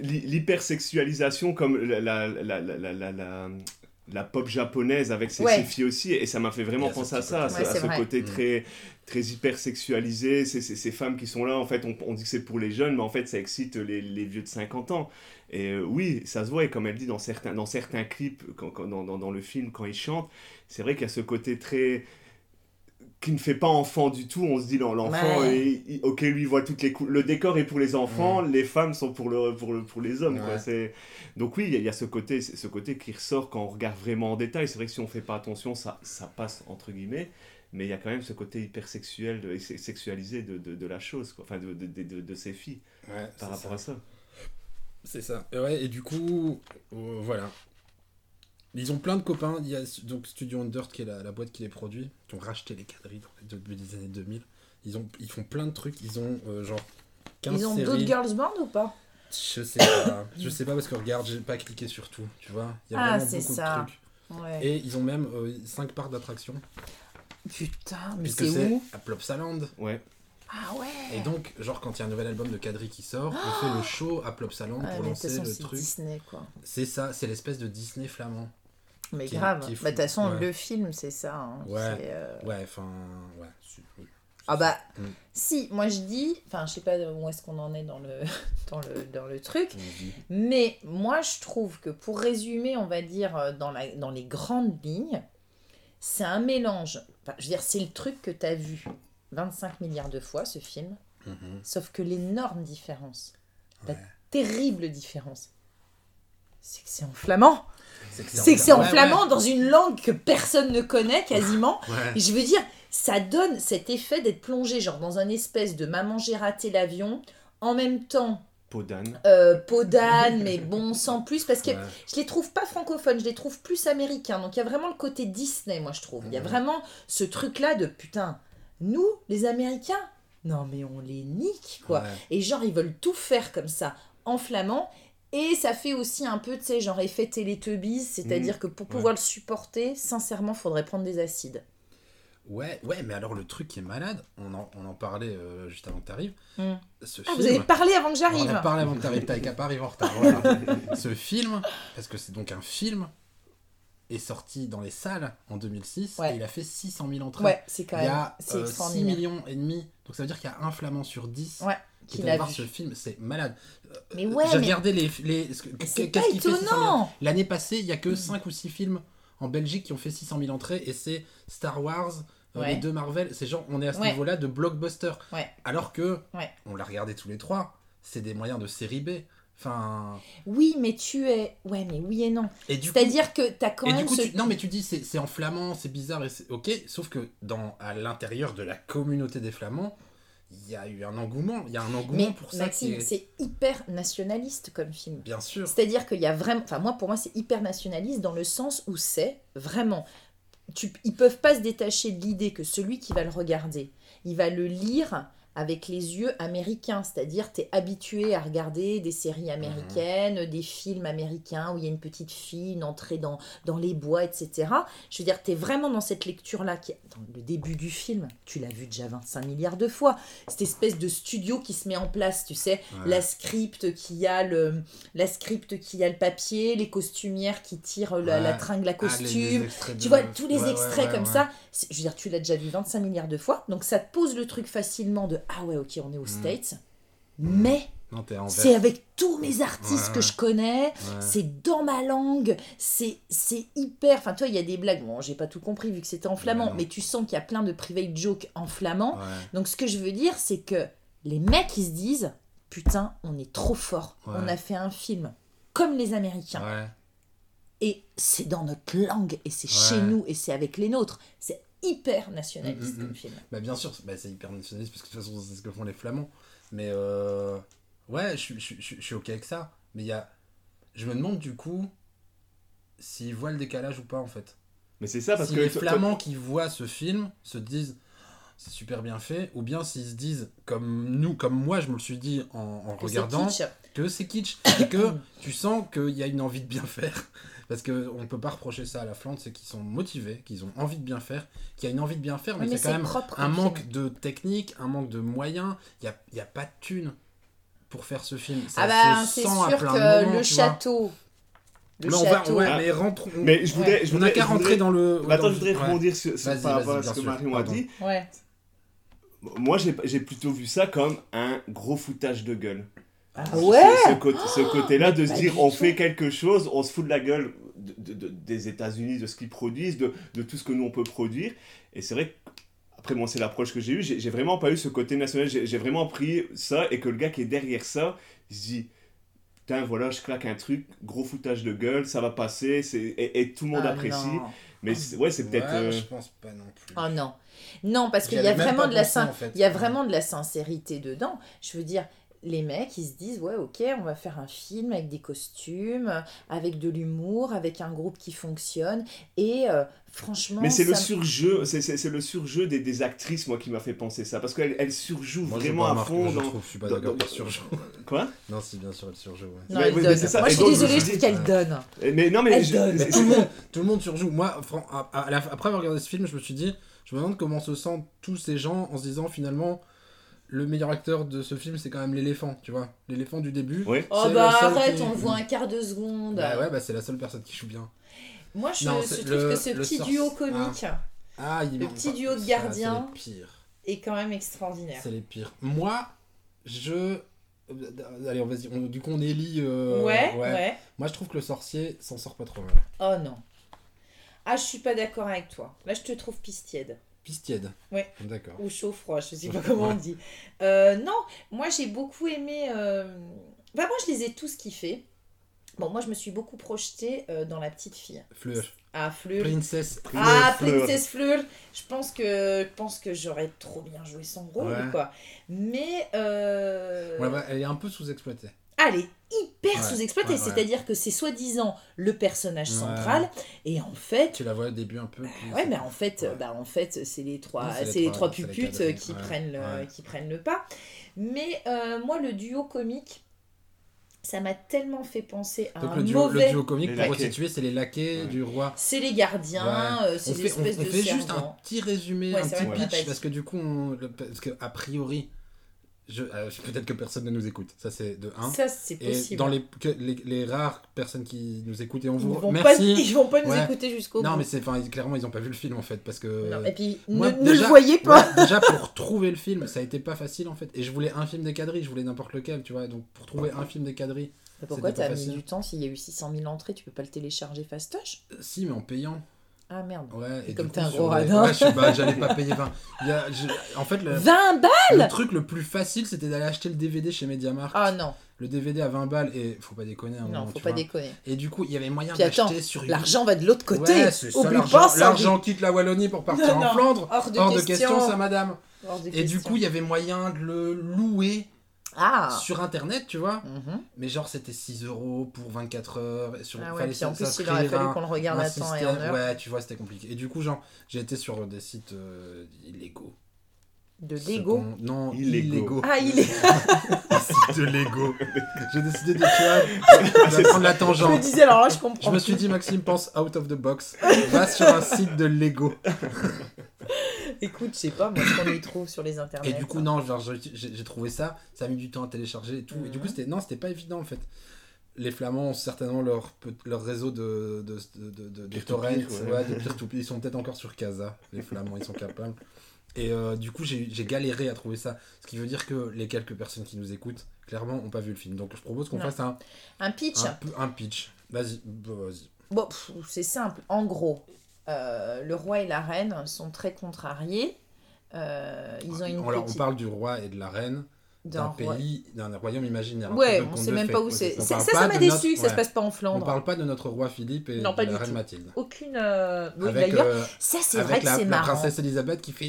l'hy- l'hypersexualisation comme la, la, la, la, la, pop japonaise avec ses, Ouais. ses filles aussi, et ça m'a fait vraiment penser à ça, à, côté. ce- Ouais, à c'est ce vrai. côté Mm. très, très hypersexualisé, ces, ces, ces femmes qui sont là, en fait, on, on dit que c'est pour les jeunes, mais en fait, ça excite les, les vieux de 50 ans. Et euh, oui, ça se voit, et comme elle dit dans certains, dans certains clips, quand, quand- dans, dans, dans le film, quand ils chantent, c'est vrai qu'il y a ce côté très qui ne fait pas enfant du tout. On se dit, non, l'enfant, Ouais. ok, lui, il voit toutes les couleurs. Le décor est pour les enfants, les femmes sont pour, le, pour, le, pour les hommes. quoi. C'est- Donc oui, il y, a- il y a ce côté, ce côté qui ressort quand on regarde vraiment en détail. C'est vrai que si on fait pas attention, ça, ça passe, entre guillemets. Mais il y a quand même ce côté hypersexuel de- et se- sexualisé de, de, de la chose, quoi. enfin de, de, de, de- de ces filles Ouais, par rapport ça. à ça. C'est ça. Et Ouais, et du coup, euh, voilà. Ils ont plein de copains. Il y a donc Studio Undert qui est la, la boîte qui les produit, qui ont racheté les quadrilles dans les début des années 2000. Ils, ont, ils font plein de trucs. Ils ont euh, genre 15 Ils ont d'autres girls band ou pas? Je sais pas. je sais pas parce que regarde, j'ai pas cliqué sur tout. Tu vois Il y a Ah, vraiment c'est beaucoup ça. de trucs. Ouais. Et ils ont même 5 parcs d'attraction. Putain, mais c'est c'est où? à Plopsaland. Ouais. Ah ouais Et donc, genre, quand il y a un nouvel album de Kadri qui sort, on fait le show à Plopsaland pour lancer façon, le c'est truc. Disney quoi. C'est ça, c'est l'espèce de Disney flamand. Mais Qui grave. Bah, de toute façon, Ouais. le film, c'est ça. hein. Ouais. Euh, Ouais, enfin, ouais. oui. Ah bah, Mm. si, moi je dis, enfin, je sais pas où est-ce qu'on en est dans le, dans le, dans le truc, mais moi je trouve que pour résumer, on va dire, euh, dans, la, dans les grandes lignes, c'est un mélange. Enfin, je veux dire, c'est le truc que tu as vu 25 milliards de fois, ce film, Mhm. sauf que l'énorme différence, la terrible différence, c'est que c'est en flamand. C'est que C'est en ouais, flamand dans une langue que personne ne connaît quasiment. Ouais. Et je veux dire, ça donne cet effet d'être plongé genre dans un espèce de maman j'ai raté l'avion, en même temps Peau d'âne. euh, peau d'âne, mais bon sans plus parce que Ouais. je les trouve pas francophones, je les trouve plus américains. Donc il y a vraiment le côté Disney, moi je trouve. Il y a vraiment ce truc là de putain, nous les Américains, non mais on les nique quoi. Ouais. Et genre, ils veulent tout faire comme ça, en flamand. Et ça fait aussi un peu, tu sais, genre effet Teletubbies, c'est-à-dire que pour pouvoir le supporter, sincèrement, faudrait prendre des acides. Ouais, ouais, mais alors le truc qui est malade, on en, on en parlait euh, juste avant que t'arrives. Mm. Ce Ah, film, vous avez parlé avant que on j'arrive en a parlé avant que t'arrives, t'avais qu'à pas arriver en retard. voilà. Ce film, parce que c'est donc un film, est sorti dans les salles en 2006 Ouais. et il a fait 600 000 entrées. Ouais, c'est quand Il y même. a euh, 6 extraordinaire. millions et demi. Donc ça veut dire qu'il y a un flamand sur 10 Ouais, qui a voir ce film. C'est malade. Mais ouais, J'ai mais regardé les. les c'est pas qui fait 600 000 étonnant. L'année passée, il y a que 5 ou 6 films en Belgique qui ont fait 600 000 entrées et c'est Star Wars, euh, Ouais. les deux Marvel. C'est genre, on est à ce Ouais. niveau-là de blockbuster. Ouais. Alors que, Ouais. on l'a regardé tous les trois, c'est des moyens de série B. Enfin. Oui, mais tu es. Ouais, mais oui et non. C'est-à-dire que t'as quand Et même du coup, ce. tu- non, mais tu dis c'est en flamand, c'est bizarre, et ok. Sauf que dans à l'intérieur de la communauté des flamands, il y a eu un engouement. Il y a un engouement Mais pour ça. Maxime, est- c'est hyper nationaliste comme film. Bien sûr. C'est-à-dire qu'il y a vraiment. Enfin, moi, pour moi, c'est hyper nationaliste dans le sens où c'est vraiment. Tu... Ils peuvent pas se détacher de l'idée que celui qui va le regarder, il va le lire avec les yeux américains. C'est-à-dire, tu es habitué à regarder des séries américaines, des films américains où il y a une petite fille, une entrée dans, dans les bois, etc. Je veux dire, tu es vraiment dans cette lecture-là. Qui... Dans le début du film, tu l'as vu déjà 25 milliards de fois. Cette espèce de studio qui se met en place, tu sais, Ouais. la script qui a le la script qui a le papier, les costumières qui tirent la, Ouais. la tringle à Ah, les- costume. les tu vois, tous les Ouais, extraits comme ça, je veux dire, tu l'as déjà vu 25 milliards de fois, donc ça te pose le truc facilement de ah ouais, ok, on est aux States, mais Non, t'es en c'est avec tous mes artistes Ouais, que je connais, Ouais. c'est dans ma langue, c'est hyper. Enfin, toi, il y a des blagues, bon, j'ai pas tout compris vu que c'était en flamand, mais tu sens qu'il y a plein de private jokes en flamand. Donc ce que je veux dire, c'est que les mecs, ils se disent, putain, on est trop fort. On a fait un film comme les Américains. Et c'est dans notre langue, et c'est chez nous, et c'est avec les nôtres. C'est hyper nationaliste Mm, mm, mm. comme film. Bah bien sûr, bah, c'est hyper nationaliste parce que de toute façon c'est ce que font les Flamands. Mais euh, ouais, je, suis- je, suis- je, suis- je suis ok avec ça. Mais il y a, je me demande du coup s'ils voient le décalage ou pas en fait. Mais c'est ça, parce si que. les toi- Flamands qui voient ce film se disent c'est super bien fait, ou bien s'ils se disent comme nous, comme moi je me le suis dit en, regardant, kitsch. que c'est kitsch et que tu sens qu'il y a une envie de bien faire. Parce qu'on ne peut pas reprocher ça à la Flandre, c'est qu'ils sont motivés, qu'ils ont envie de bien faire, qu'il y a une envie de bien faire, mais y a quand même propre un manque film. de technique, un manque de moyens. Il n'y a, y a pas de thunes pour faire ce film. Ça Ah bah, se c'est sent sûr à plein que moments, le château. Le Mais on va, château. ouais, Ah. mais rentrons. Mais je voudrais. je on n'a voudrais- qu'à rentrer voudrais- dans le. Mais attends, je voudrais ouais. rebondir sur, sur- par rapport vas-y, à ce que Marion a dit. Ouais. Moi, j'ai j'ai plutôt vu ça comme un gros foutage de gueule. Ah Ce- ouais Ce, côté- ce côté-là de se dire on fait quelque chose, on se fout de la gueule de- de- de- des États-Unis, de ce qu'ils produisent, de, de tout ce que nous on peut produire. Et c'est vrai que, après, moi, c'est l'approche que j'ai eue, j'ai j'ai vraiment pas eu ce côté national, j'ai j'ai vraiment pris ça et que le gars qui est derrière ça, il se dit. Putain, voilà, je claque un truc, gros foutage de gueule, ça va passer, c'est- et, et tout le monde Ah apprécie. non. Mais c'est- ouais, c'est peut-être. Ouais, euh, Je pense pas non plus. Oh non. Non, parce qu'il y a avais même vraiment pas de la pensé, sin- en fait. il y a vraiment de la sincérité dedans. Je veux dire, les mecs, ils se disent ouais, OK, on va faire un film avec des costumes, avec de l'humour, avec un groupe qui fonctionne et euh, franchement Mais c'est le surjeu, c'est- c'est c'est le surjeu des, des actrices, moi, qui m'a fait penser ça. Parce qu'elles elles surjouent Moi, je vraiment à fond je dans. trouve, je suis pas d'accord. Quoi? Non, si, bien sûr, elle surjoue. ouais. Non, Mais- mais ça. Moi, je suis je désolée, je dis- trouve qu'elle donne. Mais non, mais. Je- donne. c'est- tout, le monde, tout le monde surjoue. Moi, fran- à- à la- après avoir regardé ce film, je me suis dit, je me demande comment se sentent tous ces gens en se disant finalement, le meilleur acteur de ce film, c'est quand même l'éléphant, tu vois. L'éléphant du début. Oh c'est bah arrête, qui- on le voit un quart de seconde. Bah ouais, bah c'est la seule personne qui joue bien. Moi, je, Non, je c'est trouve le- que ce petit sorc- duo comique Ah, il Le petit duo de ça, gardiens. Est quand même extraordinaire. C'est les pires. Moi, je. Allez, on vas-y. on- Du coup, on élit. euh, ouais, ouais, Moi, je trouve que le sorcier s'en sort pas trop mal. Oh non. Ah, je suis pas d'accord avec toi. Là, je te trouve pistiède. Pisse tiède. Ouais. D'accord. Ou chaud-froid, je sais pas comment on dit. Euh, non, moi j'ai beaucoup aimé. euh, Enfin, moi je les ai tous kiffés. Bon, moi je me suis beaucoup projetée euh, dans la petite fille. Fleur. Ah, Fleur. Princess. Ah, Fleur. Princess Fleur. Je pense que, je pense que j'aurais trop bien joué son rôle, Ouais. quoi. Mais. euh, Ouais, bah, elle est un peu sous-exploitée. Ah, elle est hyper Ouais, sous-exploitée. ouais, ouais. C'est-à-dire que c'est soi-disant le personnage Ouais. central. Et en fait, Tu la vois au début un peu. Ouais, mais en fait, Ouais. bah en fait, c'est les trois, Non, c'est les c'est les trois- trois c'est les puputes qui ouais, prennent le, ouais. qui prennent le pas. Mais euh, moi, le duo comique, ça m'a tellement fait penser à Donc un le duo, mauvais. le duo comique, Les pour laquais. resituer, c'est les laquais Ouais. du roi. C'est les gardiens, Ouais. euh, c'est on des fait, on, espèces on de fait juste un petit résumé, Ouais, un petit pitch, parce que du coup, on, le- parce que a priori, euh, peut-être que personne ne nous écoute. Ça, c'est de 1. Ça, c'est Et possible. dans les, que- les, les rares personnes qui nous écoutent, et on ils vous vont pas, merci. ils vont pas nous Ouais. écouter jusqu'au Non, bout. mais c'est, enfin, clairement, ils ont pas vu le film en fait, parce que. Non, Et puis, Moi, ne, ne déjà- le voyez pas. Ouais, déjà pour trouver le film, ça a été pas facile en fait. Et je voulais un film des quadrilles, je voulais n'importe lequel, tu vois. Donc pour trouver un film des quadrilles, Mais Pourquoi t'as mis du temps S'il y a eu 600 000 entrées, tu peux pas le télécharger fastoche? Euh, si, mais en payant. Ah merde. Ouais. Et Et, comme t'es un gros radin. Ouais, pas, j'allais pas payer 20. Il y a- je- En fait, le, 20 balles le truc le plus facile, c'était d'aller acheter le DVD chez Mediamarkt. Ah non, Le DVD à 20 balles, et faut pas déconner. un non, moment, faut pas vois. déconner. Et du coup, il y avait moyen d'acheter sur L'argent va de l'autre côté. Ouais, l'argent- quitte la Wallonie pour partir Non, en Flandre. Hors de, Hors de question. ça, madame. Hors de Et du coup, il y avait moyen de le louer Ah sur internet, tu vois. Mhm. Mais genre, c'était 6 euros pour 24 heures. et Sur, Ah ouais, fallait puis en plus, il aurait fallu qu'on le regarde à temps et en heure. Ouais, tu vois, c'était compliqué. Et du coup, genre, j'ai été sur des sites euh, illégaux. De Lego. qu'on- Non, Illégaux. illégaux. Ah, il est. Des sites de Lego. J'ai décidé de, tu prendre la Je tangente. me disais, alors là, je comprends. Je me suis dit, Maxime, pense out of the box. Va sur un site de Lego. Écoute, je sais pas, moi, ce qu'on y trouve sur les internets. Et du coup, non, genre, j'ai trouvé ça, ça a mis du temps à télécharger et tout. Et du coup, Mhm. c'était non, c'était pas évident en fait. Les Flamands ont certainement leur, leur réseau de, de, de, de, de, de Peer-to-peer, torrents, ouais. ouais, de peer-to-peer. Ils sont peut-être encore sur Casa, les Flamands, ils sont capables. Et euh, du coup, j'ai galéré à trouver ça. Ce qui veut dire que les quelques personnes qui nous écoutent, clairement, n'ont pas vu le film. Donc, je propose qu'on fasse un, Un pitch. un, pitch. Vas-y, bah, vas-y. Bon, c'est simple. En gros, euh, le roi et la reine sont très contrariés. Euh, ils ont une Alors, on parle du roi et de la reine d'un pays, d'un royaume imaginaire. Ouais, on conte sait même pas où c'est. Ça, ça, m'a déçu que ça ouais. se passe pas en On Flandre. parle pas de notre roi Philippe et Non, pas de la du reine tout. Mathilde. Aucune. euh, Oui, d'ailleurs, ça c'est vrai que la, c'est la marrant. princesse Elisabeth qui fait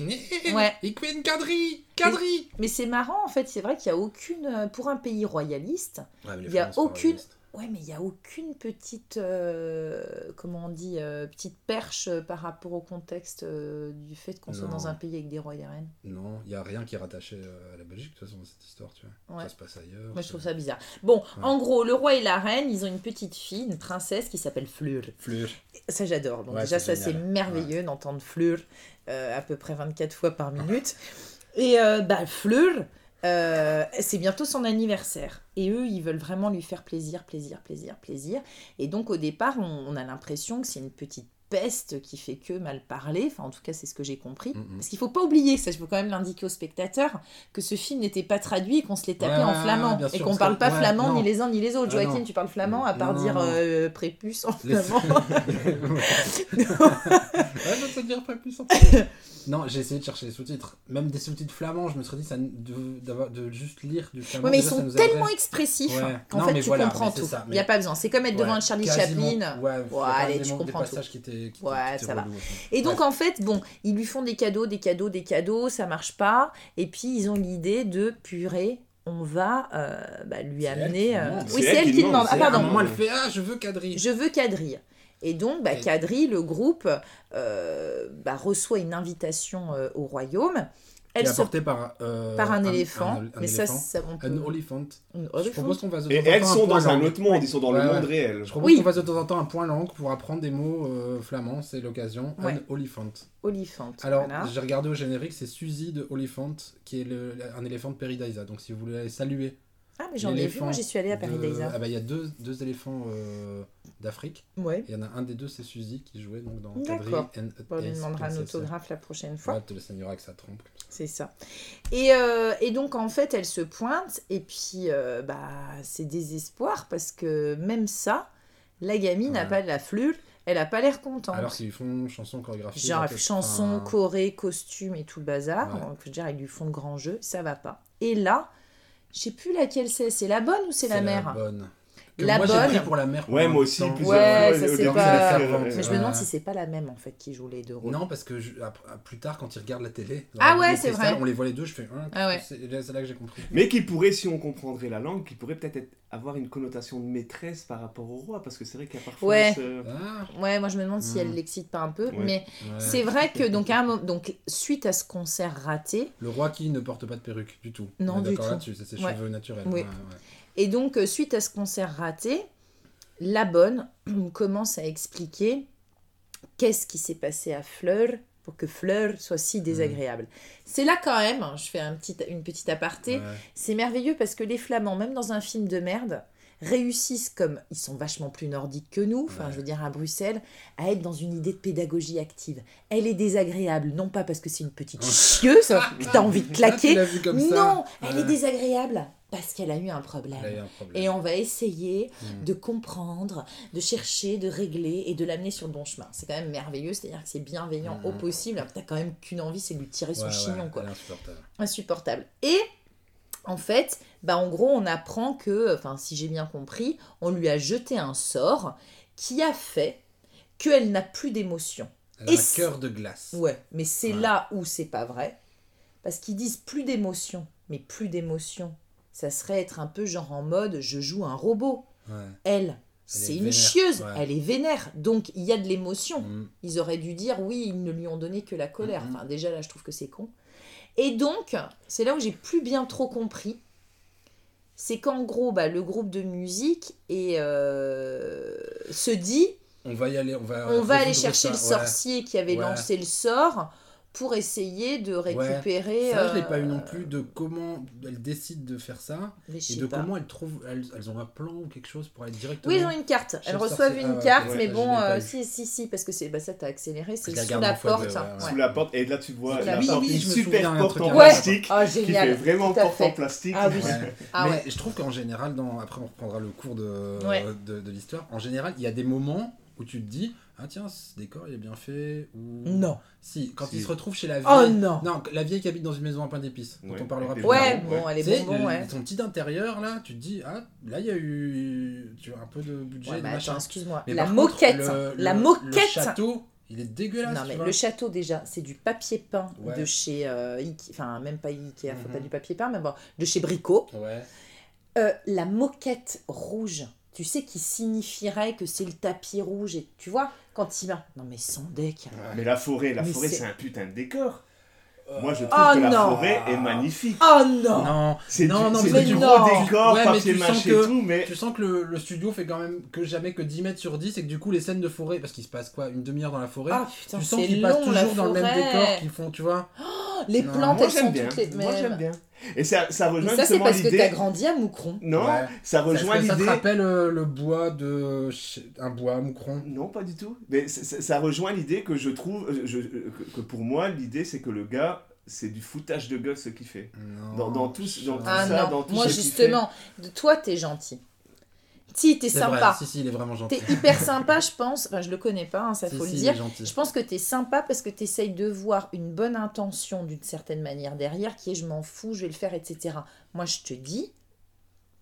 Ouais. et Queen Kadri Kadri Mais c'est marrant en fait, c'est vrai qu'il y a aucune. euh, Pour un pays royaliste, Il y a aucune-. Ouais, mais il n'y a aucune petite. euh, comment on dit euh, Petite perche euh, par rapport au contexte euh, du fait qu'on soit dans un pays avec des rois et des reines. Non, il y a rien qui est rattaché à la Belgique de toute façon dans cette histoire, tu vois. Ouais. Ça se passe ailleurs. Moi je trouve ça bizarre. Bon, Ouais. en gros, le roi et la reine, ils ont une petite fille, une princesse qui s'appelle Fleur. Fleur. Ça j'adore. Donc Ouais, déjà ça c'est merveilleux d'entendre Fleur à peu près 24 fois par minute. Et bah Fleur, euh, c'est bientôt son anniversaire. Et eux, ils veulent vraiment lui faire plaisir, plaisir, plaisir, plaisir. Et donc au départ, on, on a l'impression que c'est une petite peste qui fait que mal parler. Enfin, en tout cas, c'est ce que j'ai compris. Mhm. Parce qu'il faut pas oublier, ça, je veux quand même l'indiquer aux spectateurs, que ce film n'était pas traduit et qu'on se l'est tapé Ouais, en flamand. bien et sûr, qu'on parle que- pas ouais, flamand non. ni les uns ni les autres. Ah, Joachim, non. tu parles flamand à part Non, dire euh, prépuce en Les- flamand. ouais, je dire pas plus. non, j'ai essayé de chercher les sous-titres. Même des sous-titres flamands, je me serais dit ça, de, de juste lire du flamand. Ouais, mais ils déjà, sont nous tellement expressifs Ouais. qu'en fait mais tu voilà, comprends tout. ça, Il n'y a pas besoin. C'est comme être devant Ouais, un Charlie. Chaplin. Ouais, allez, tu comprends tout. qui étaient, qui Ouais, ça va. Et donc Ouais. en fait, bon, ils lui font des cadeaux, des cadeaux, des cadeaux, ça marche pas. Et puis ils ont l'idée de purée. On va euh, bah, lui amener. euh. Oui, C'est elle qui demande. Ah C'est- À un pardon. moment, elle fait Ah, je veux Kadri. Je veux Kadri. Et donc, bah, Kadri, le groupe, euh, bah, reçoit une invitation euh, au royaume. Elle est se apportée par, euh, par un, éléphant, un- un mais ça, éléphant. ça on peut... Un oliphant. Je propose qu'on fasse de Et temps en elles sont dans un langue. autre monde, ils sont dans Ouais, le ouais. monde réel. Je propose Oui. qu'on fasse de temps en temps un point langue pour apprendre des mots euh, flamands, c'est l'occasion. Ouais. Un oliphant. Oliphant. Alors, voilà. j'ai regardé au générique, c'est Suzy de Oliphant, qui est le- un éléphant de Peridaisa. Donc, si vous voulez aller saluer. Ah, mais j'en ai vu, moi j'y suis allée à de- Paradisa. Ah, bah, il y a deux, deux éléphants euh, d'Afrique. Ouais. Il y en a un des deux, c'est Suzy, qui jouait donc dans D'accord. and Bon, on lui demandera un autographe la prochaine fois. Ouais, te le seigneur avec sa trompe. C'est ça. Et, euh, et donc, en fait, elle se pointe, et puis, euh, bah, c'est désespoir, parce que même ça, la gamine n'a Ouais. pas de la flûte, elle a pas l'air contente. Alors qu'ils font chanson, chorégraphie. Genre, chanson, enfin, choré, costume et tout le bazar. Ouais. Donc, je veux dire, ils lui font de grands jeux, ça va pas. Et là, je sais plus laquelle c'est. C'est la bonne ou c'est la mère? bonne. Que La moi, j'ai bonne. pris pour la mère. Ouais, moi un aussi, plusieurs Ouais, fois, ça, c'est pas- la Mais je me demande si c'est pas la même en fait qui joue les deux rôles. Non, parce que je- plus tard, quand ils regardent la télé, Ah ouais, c'est vrai. On les voit les deux, je fais. Hein, Ah ouais. C'est là, que j'ai compris. Mais qui pourrait, si on comprendrait la langue, qui pourrait peut-être être- avoir une connotation de maîtresse par rapport au roi, parce que c'est vrai qu'il y a parfois Ouais. ce- Ah, Ouais, moi je me demande si elle l'excite pas un peu. Ouais. Mais ouais. c'est vrai que donc, à un moment- donc suite à ce concert raté, Le roi qui ne porte pas de perruque du tout. Non, On est du d'accord tout. là-dessus, c'est ses cheveux naturels. Oui. Et donc euh, suite à ce concert raté, la bonne commence à expliquer qu'est-ce qui s'est passé à Fleur pour que Fleur soit si désagréable. C'est là quand même, hein, je fais un petit, une petite aparté, Ouais. c'est merveilleux parce que les Flamands, même dans un film de merde, réussissent comme ils sont vachement plus nordiques que nous, enfin Ouais. je veux dire à Bruxelles, à être dans une idée de pédagogie active. Elle est désagréable, non pas parce que c'est une petite chieuse que t'as envie de claquer, ça non, elle Ouais. est désagréable parce qu'elle a eu un Elle a eu problème. un problème. Et on va essayer Mm. de comprendre, de chercher, de régler et de l'amener sur le bon chemin. C'est quand même merveilleux, c'est-à-dire que c'est bienveillant au possible. T'as quand même qu'une envie, c'est de lui tirer son Ouais, chignon, ouais, quoi insupportable. insupportable. Et en fait, bah en gros, on apprend que, enfin, si j'ai bien compris, on lui a jeté un sort qui a fait qu'elle n'a plus d'émotion. Elle a Et un cœur de glace. Ouais, mais c'est Ouais. là où c'est pas vrai. Parce qu'ils disent plus d'émotion, mais plus d'émotion. Ça serait être un peu genre en mode je joue un robot. Ouais. Elle, c'est est une chieuse, ouais. elle est vénère. Donc il y a de l'émotion. Mm. Ils auraient dû dire oui, ils ne lui ont donné que la colère. Enfin, déjà là, je trouve que c'est con. Et donc, c'est là où j'ai plus bien trop compris. C'est qu'en gros, bah, le groupe de musique et, euh, se dit On va y aller, on va. on va aller chercher ça, le ouais. sorcier qui avait lancé le sort pour essayer de récupérer. Ça, je l'ai pas euh, eu non plus de comment elle décide de faire ça et de pas. comment elles trouvent. Elles, elles ont un plan ou quelque chose pour aller directement. Oui, ils ont une carte. Elles le reçoivent une Ah carte, ouais, mais bon, euh, eu. si, si, si, parce que c'est bah, ça, t'as accéléré, c'est la sous la porte. hein. Sous la porte, et là tu vois la Oui, porte, oui, une super un porte en plastique Ah, qui fait vraiment porte en plastique. Ah oui. Ah mais je trouve qu'en général, après on reprendra le cours de l'histoire, en général, il y a des moments où tu te dis Ah tiens, ce décor il est bien fait. Ou... Non. Si, quand Si. il se retrouve chez la Oh vieille. non. non, la vieille qui habite dans une maison à pain d'épices, dont Ouais, on parlera plus. Ouais, bon, elle est bonbon, ouais. Ton petit intérieur là, tu te dis Ah, là il y a eu tu vois, un peu de budget, Ouais, de mais machin. attends, excuse-moi. Mais La contre, moquette, le- la le- moquette. Le château, il est dégueulasse. Non tu mais vois. le château déjà, c'est du papier peint Ouais. de chez euh, Ikea, enfin même pas Ikea, faut Mhm. pas du papier peint, mais bon, de chez Brico. Ouais. Euh, la moquette rouge, tu sais qui signifierait que c'est le tapis rouge et tu vois quand il va. Non mais sans deck. Mais la forêt, la Mais forêt c'est- un putain de décor. Euh, Moi je trouve Oh que la non. forêt est magnifique. Oh non. Non, C'est Non, du, non, c'est mais du non. gros décor, Ouais, mais papier tu sens mâché que- et tout, mais tu sens que le, le studio fait quand même que jamais que 10 mètres sur 10 et que du coup les scènes de forêt, parce qu'il se passe quoi, une demi-heure dans la forêt, Ah putain, tu sens c'est qu'ils passent toujours dans le même décor qu'ils font, tu vois. Les Non. plantes, elles sont bien. toutes les Moi j'aime mêmes. bien. Et ça, ça rejoint ça c'est parce que t'as l'idée. grandi à Moucron. Non, Ouais. ça rejoint que ça te l'idée. rappelle euh, le bois de un bois à Moucron? Non, pas du tout. Mais ça rejoint l'idée que je trouve, euh, je- que, pour moi, l'idée c'est que le gars, c'est du foutage de gueule ce qu'il fait. Non, Dans- dans tout- je- dans tout Ah ça, non, dans tout moi justement, toi t'es gentil. Si, t'es sympa. vrai, si, si, il est vraiment gentil. T'es hyper sympa, je pense. Enfin, je le connais pas, hein, ça Si, faut si, le dire. Je pense que t'es sympa parce que t'essayes de voir une bonne intention d'une certaine manière derrière, qui est je m'en fous, je vais le faire, etc. Moi, je te dis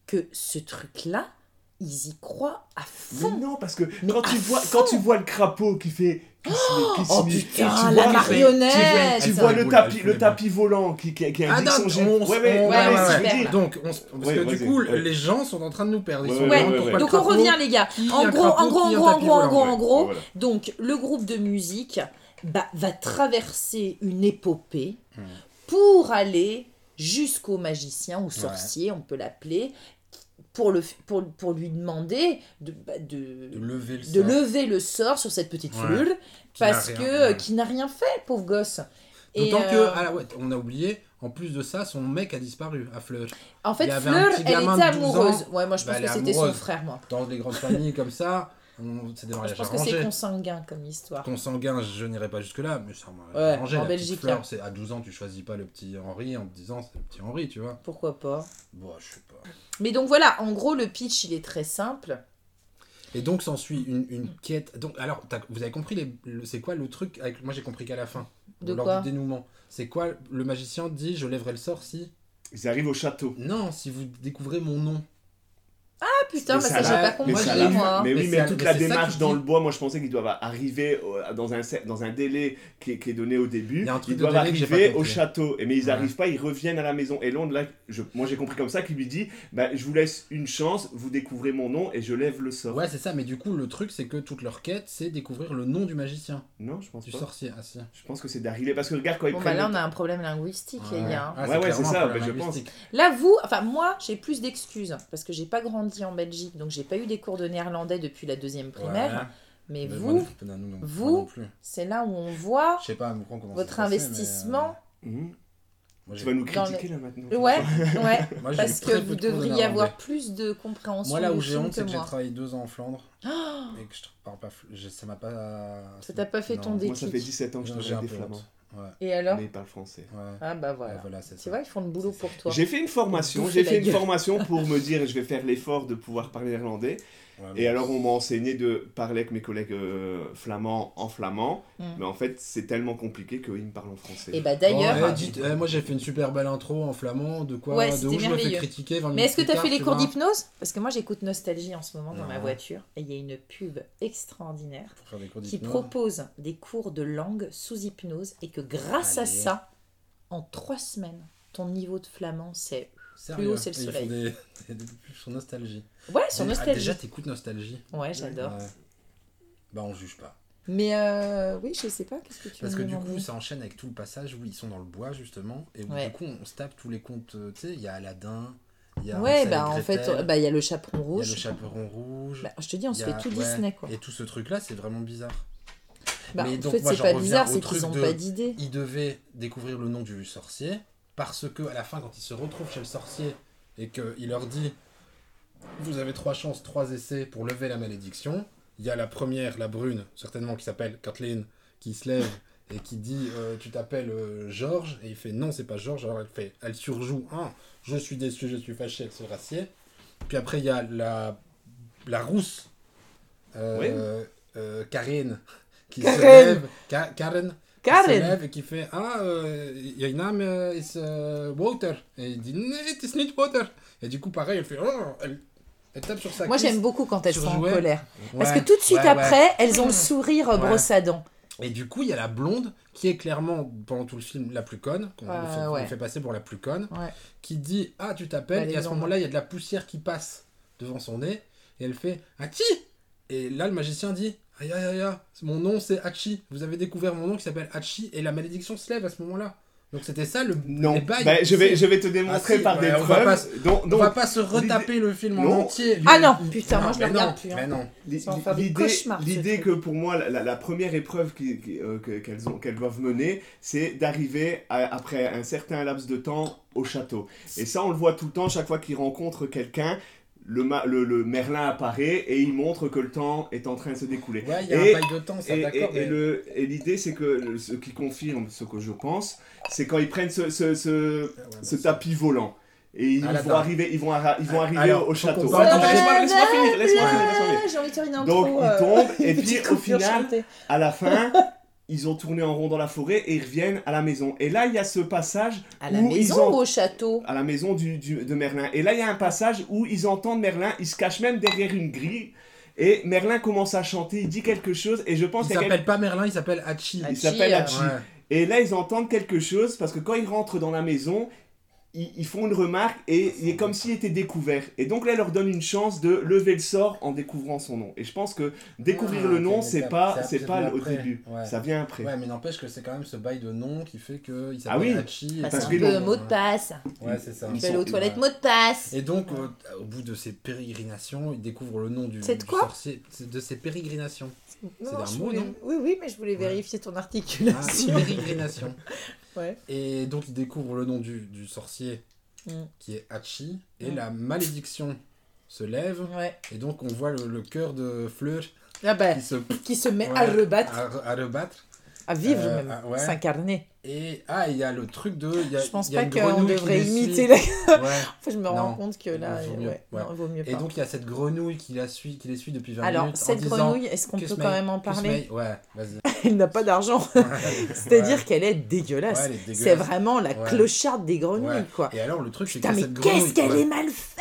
que ce truc-là, ils y croient à Mais fond. non, parce que Mais quand tu, vois, fond. quand tu vois le crapaud qui fait. Qui qui Oh met- putain, tu la vois- marionnette Tu vois le les tapis, le tapis volant qui, qui, qui Ah, indique son donc, jet. on, Ouais, ouais, ouais. Donc, on parce Ouais, que du coup, ouais. les gens sont en train de nous perdre. Ils Donc on revient les gars. En gros, en gros, en gros, en gros, en gros, en. Donc le groupe de musique bah, va traverser une épopée Hmm. pour aller jusqu'au magicien ou sorcier, on peut l'appeler, pour, le, pour, pour lui demander de, bah, de, De lever le de sort. lever le sort sur cette petite Ouais. n'a parce que qui n'a rien fait, pauvre gosse. Et, D'autant que, euh, ah ouais, on a oublié, en plus de ça, son mec a disparu à Fleur. en fait, Fleur, elle était de 12 amoureuse. ans. Ouais, moi je Bah, pense que c'était son frère, moi. Dans les grandes familles comme ça, c'est des Je pense que c'est consanguin comme histoire. Consanguin, je n'irai pas jusque-là, mais ça m'a Ouais, arrangé. en la petite Belgique, Fleur, là. c'est à 12 ans, tu choisis pas le petit Henri en te disant c'est le petit Henri, tu vois. Pourquoi pas Bon, je sais pas. Mais donc voilà, en gros, le pitch, il est très simple. Et donc s'ensuit une, une quête. Donc alors, vous avez compris les- le- c'est quoi le truc avec moi j'ai compris qu'à la fin, De lors quoi du dénouement. C'est quoi le magicien dit je lèverai le sort si Ils arrivent au château. Non, si vous découvrez mon nom. Ah putain, Mais bah ça ça, j'ai pas mais compris, l'a- moi. Mais Mais oui, mais toute mais la démarche dans le bois, moi je pensais qu'ils doivent arriver dans un, cer- dans un délai qui est, qui est donné au début. Il y a un truc Ils doivent arriver au château. Et mais ils Ouais. arrivent pas, ils reviennent à la maison. Et Londres, là, je, moi j'ai compris comme ça, qu'il lui dit bah, Je vous laisse une chance, vous découvrez mon nom et je lève le sort. Ouais, c'est ça, mais du coup, le truc, c'est que toute leur quête, c'est découvrir le nom du magicien, Non, je pense du pas. sorcier. Ah, si. Je pense que c'est d'arriver. Parce que regarde, quand ils Bon bah là, on a un problème linguistique, les gars. hein. Ah, Ouais, ouais, c'est ça, mais je pense. Là, vous, enfin moi, j'ai plus d'excuses parce que j'ai pas grandi en Belgique, donc j'ai pas eu des cours de néerlandais depuis la deuxième primaire. Mais Mais moi non vous, plus, non, non, moi vous, c'est là où on voit Je sais pas votre passé, investissement. mais, Mhm. euh, moi, Tu vas nous critiquer là maintenant. Ouais, ouais. moi, Parce que vous de devriez avoir plus de compréhension Moi, là où j'ai film honte, c'est que que j'ai moi. travaillé deux ans en Flandre Oh et que je parle pas. je- Ça m'a pas. Ça t'a pas fait Non. ton Moi, ça déclic. fait 17 ans que je travaille des flamands. Ouais. Et alors Mais ils parlent français. Ouais. Ah bah voilà. voilà, c'est Tu vois, ils font le boulot pour toi. J'ai fait une formation, j'ai fait une gueule. formation pour me dire je vais faire l'effort de pouvoir parler néerlandais. Ouais, Et alors on m'a enseigné de parler avec mes collègues euh, flamands en flamand, Mm. mais en fait c'est tellement compliqué qu'ils me parlent en français. Et bah Oh, d'ailleurs. eh, eh, moi j'ai fait une super belle intro en flamand, de quoi Ouais, de où je me fais critiquer 20 Mais est-ce que t'as fait les cours d'hypnose? Parce que moi j'écoute Nostalgie en ce moment dans ma voiture et il y a une pub extraordinaire qui propose des cours de langue sous hypnose et que grâce à ça, en trois semaines, ton niveau de flamand c'est. Sérieux, plus haut, c'est le ils soleil. des, des, des sur nostalgie. Ouais, sur Ah, Nostalgie. déjà t'écoutes nostalgie. Ouais, j'adore. Ouais. Bah on juge pas. Mais euh, oui, je sais pas, qu'est-ce que tu Parce que du coup ça enchaîne avec tout le passage où ils sont dans le bois justement et où Ouais. du coup on se tape tous les contes, euh, tu sais, il y a Aladdin, il y a Ouais, bah en fait, bah, il y a le chaperon il y a rouge. le chaperon rouge. Bah, je te dis, on se fait a- tout ouais, Disney quoi. Et tout ce truc là c'est vraiment bizarre. Bah, mais en donc, fait, c'est pas bizarre, c'est qu'ils ont de- pas d'idée. il devait découvrir le nom du sorcier parce que à la fin quand il se retrouve chez le sorcier et qu'il leur dit vous avez trois chances, trois essais pour lever la malédiction. Il y a la première, la brune, certainement qui s'appelle Kathleen, qui se lève et qui dit euh, tu t'appelles euh, Georges? Et il fait non c'est pas Georges. Alors elle fait elle surjoue ah je suis déçu je suis fâché elle se rassied puis après il y a la la rousse euh, euh, Karen qui Karen. se lève. Ka- Karen qui se lève et qui fait Ah, euh, your name is euh, Water. Et il dit it is not Water. Et du coup, pareil, elle fait Oh, elle, elle tape sur sa Moi j'aime beaucoup quand elles sont en colère. Parce que tout de suite ouais, ouais. après, elles ont le sourire brosse à dents. Et du coup, il y a la blonde qui est clairement, pendant tout le film, la plus conne, qu'on Euh, ouais. fait passer pour la plus conne, Ouais. qui dit Ah, tu t'appelles. Elle est et à ce moment-là, il y a de la poussière qui passe devant son nez. Et elle fait Hachi Et là, le magicien dit Aïe aïe aïe, aïe, mon nom c'est Hachi. Vous avez découvert mon nom qui s'appelle Hachi. Et la malédiction se lève à ce moment-là. Donc c'était ça le. Non. Bah, je, vais, je vais te démontrer Ah si, par ouais, des on va preuves. pas- On va pas se retaper le film en entier. Ah non, putain, moi, je le mais regarde non, plus, hein. L'idée, que pour moi, la, la- la première épreuve qui, euh, que- qu'elles ont- qu'elles doivent mener, c'est d'arriver après un certain laps de temps au château. Et ça, on le voit tout le temps, chaque fois qu'ils rencontrent quelqu'un, le, le, le Merlin apparaît et il montre que le temps est en train de se découler. Ouais, il y a Et- un bail de temps, ça Et, d'accord. et- et et l'idée, c'est que ce qui confirme ce que je pense, c'est quand ils prennent ce, ce- ce- Ouais, ce bah, tapis volant. Et ils Aladdin. vont arriver, ils vont, ils vont arriver Alors, au château. laisse-moi laisse-moi finir, laisse-moi finir, laisse-moi. Donc, ils euh, tombent, et une puis, au final. À la fin, ils ont tourné en rond dans la forêt et ils reviennent à la maison. Et là, il y a ce passage À la où ils maison ont- ou au château? À la maison du, du- de Merlin. Et là, il y a un passage où ils entendent Merlin, il se cache même derrière une grille. Et Merlin commence à chanter, il dit quelque chose, et je pense Il s'appelle pas Merlin, il s'appelle Hachi. Il s'appelle euh, Hachi. Ouais. Et là, ils entendent quelque chose parce que quand ils rentrent dans la maison, ils, ils font une remarque et il est comme s'il était découvert. Et donc là, il leur donne une chance de lever le sort en découvrant son nom. Et je pense que découvrir Ah, le nom, c'est pas, c'est pas au début. Ouais. Ça vient après. Ouais, mais n'empêche que c'est quand même ce bail de nom qui fait qu'il Ah oui. s'appelle Hachi. et Parce C'est que- un que peu mot de passe. Ouais, c'est ça. Sont- aller aux toilettes, mot de passe. Et donc, euh, au bout de ces pérégrinations, il découvre le nom du, C'est de du quoi sorcier. C'est de ces pérégrinations. Non, un mot, voulais- non Oui, oui, mais je voulais vérifier ton Ah, articulation. Ouais. Et donc, il découvre le nom du, du sorcier Mm. qui est Hachi. Et Mm. la malédiction se lève. Ouais. Et donc, on voit le, le cœur de Fleur Ah bah, qui se. qui se met ouais, à rebattre, À, à rebattre. À vivre Euh, même, ah, ouais. s'incarner. Et ah, il y a le truc de. Y a, Je pense y a pas qu'on devrait imiter la... Ouais. Enfin, je me rends compte que là, Il vaut mieux, ouais, ouais. non, il vaut mieux Et donc il y a cette grenouille qui, la suit, qui les suit depuis 20 Alors, minutes. en cette grenouille, est-ce qu'on peut quand même en parler Ouais, vas-y. Elle n'a pas d'argent. C'est-à-dire qu'elle est dégueulasse. C'est vraiment la clocharde des grenouilles, quoi. Et alors le truc c'est que mais cette grenouille, qu'est-ce qu'elle est mal faite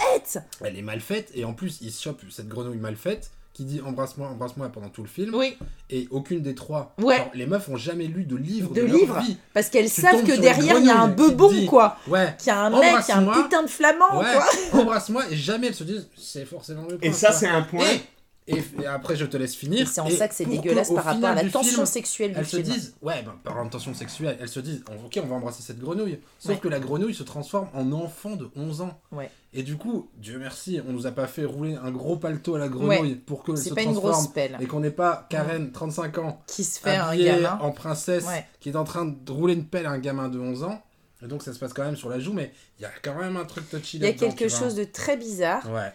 elle est mal faite et en plus il se chope cette grenouille mal faite qui dit embrasse-moi, embrasse-moi pendant tout le film Oui, et aucune des trois. Ouais. genre, les meufs ont jamais lu de livre De de, livre. leur vie. parce qu'elles savent que derrière, il y a un bebon, dit- quoi. Ouais. Qui a un mec, qui a un putain de flamand, Ouais. quoi. embrasse-moi et jamais elles se disent c'est forcément le Et prince, ça, c'est un point. Et Et, et après, je te laisse finir. C'est en ça que c'est dégueulasse qu'au par rapport à la tension film, sexuelle du Elles se disent, ouais, ben, par intention sexuelle, elles se disent, ok, on va embrasser cette grenouille. Sauf Ouais. que la grenouille se transforme en enfant de 11 ans. Ouais. Et du coup, Dieu merci, on nous a pas fait rouler un gros paletot à la grenouille pour C'est se pas une transforme. grosse pelle Et qu'on n'ait pas Karen, 35 ans, qui se fait un gamin. en princesse, qui est en train de rouler une pelle à un gamin de 11 ans. Et donc ça se passe quand même sur la joue, mais il y a quand même un truc touchy Il y a quelque chose de très bizarre. Ouais.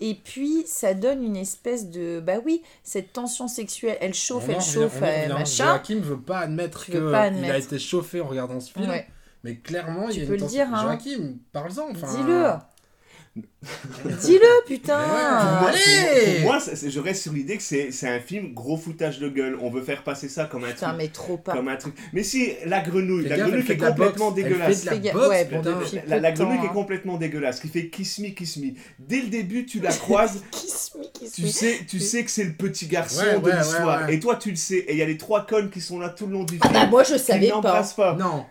Et puis, ça donne une espèce de. Bah oui, cette tension sexuelle, elle chauffe, elle chauffe, revient. machin. Joachim veut pas admettre Tu qu'il a été chauffé en regardant ce film. Ouais. Mais clairement, il y Tu a peux une le tension- dire, hein. Joachim, parle-en. Dis-le Dis-le, putain ouais, Pour moi, Allez moi, je reste sur l'idée que c'est un film gros foutage de gueule. On veut faire passer ça comme un Putain, truc. mais trop pas. Comme un truc. Mais si, la grenouille, la grenouille qui fait est complètement dégueulasse. la grenouille qui est hein. complètement dégueulasse, qui fait kiss me, kiss me. Dès le début, tu la croises, Kiss me, kiss tu me. sais, tu sais que c'est le petit garçon Ouais, de ouais, l'histoire. ouais, ouais. Et toi, tu le sais. Et il y a les trois connes qui sont là tout le long du Ah film. bah moi, je savais pas. pas. Non.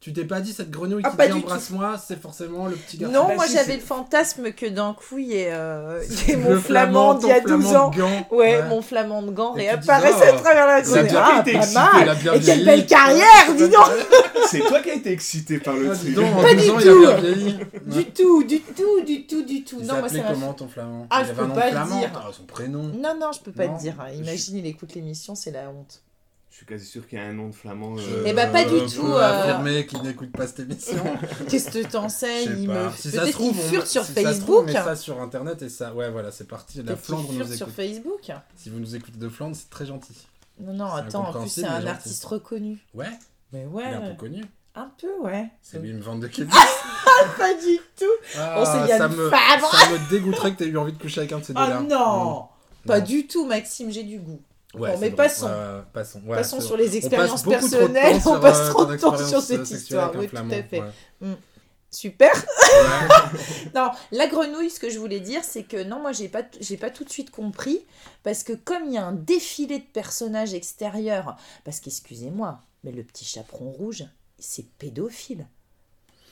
Tu t'es pas dit cette grenouille Ah, qui pas dit embrasse-moi, c'est forcément le petit garçon. Non, Bah moi si, j'avais c'est- le fantasme que d'un coup il y ait, euh, y mon flamand d'il y a ton 12 flamand ans. de Gand. Ouais, mon flamand de réapparaisse dis, oh, à travers la grenouille. Ah, été pas mal. la bien Et quelle belle carrière, dis donc C'est toi qui as été excité par le Ah, truc. donc, Pas 12 du ans, tout. Du Ouais. tout, du tout, du tout, du tout. Non, moi m'a comment ton flamand? Ah, je peux pas dire. Ah, son prénom. Non, non, je peux pas te dire. Imagine, il écoute l'émission, c'est la honte. Je suis quasi sûr qu'il y a un nom de flamand. Je euh, Eh bah, pas du peux tout, euh, affirmer qu'il n'écoute pas cette émission. Qu'est-ce que t'enseignes? Il me... Si ça se Peut-être trouve, qu'il on- sur si ça se trouve, Facebook. on met ça sur internet et ça. Ouais, voilà, c'est parti. La Flandre nous furte sur écoute. Facebook. Si vous nous écoutez de Flandre, c'est très gentil. Non, non, attends, en plus c'est un artiste reconnu. Ouais, Mais il ouais, est un peu connu. un peu, ouais. C'est Wim Van de Kelly. Pas du tout. Ah, Yann ça, me, ça me dégoûterait que t'aies eu envie de coucher avec un de ces Ah deux-là. non Pas Non. du tout, Maxime, j'ai du goût. Ouais, Bon, mais passons. Ouais, sur les expériences personnelles, sur, on passe trop de temps sur cette euh, sexuelle histoire, oui, tout à fait. ouais. Super. Non, la grenouille, ce que je voulais dire, c'est que non, moi, j'ai pas, j'ai pas tout de suite compris, parce que comme il y a un défilé de personnages extérieurs, parce qu'excusez-moi, mais le petit chaperon rouge, c'est pédophile.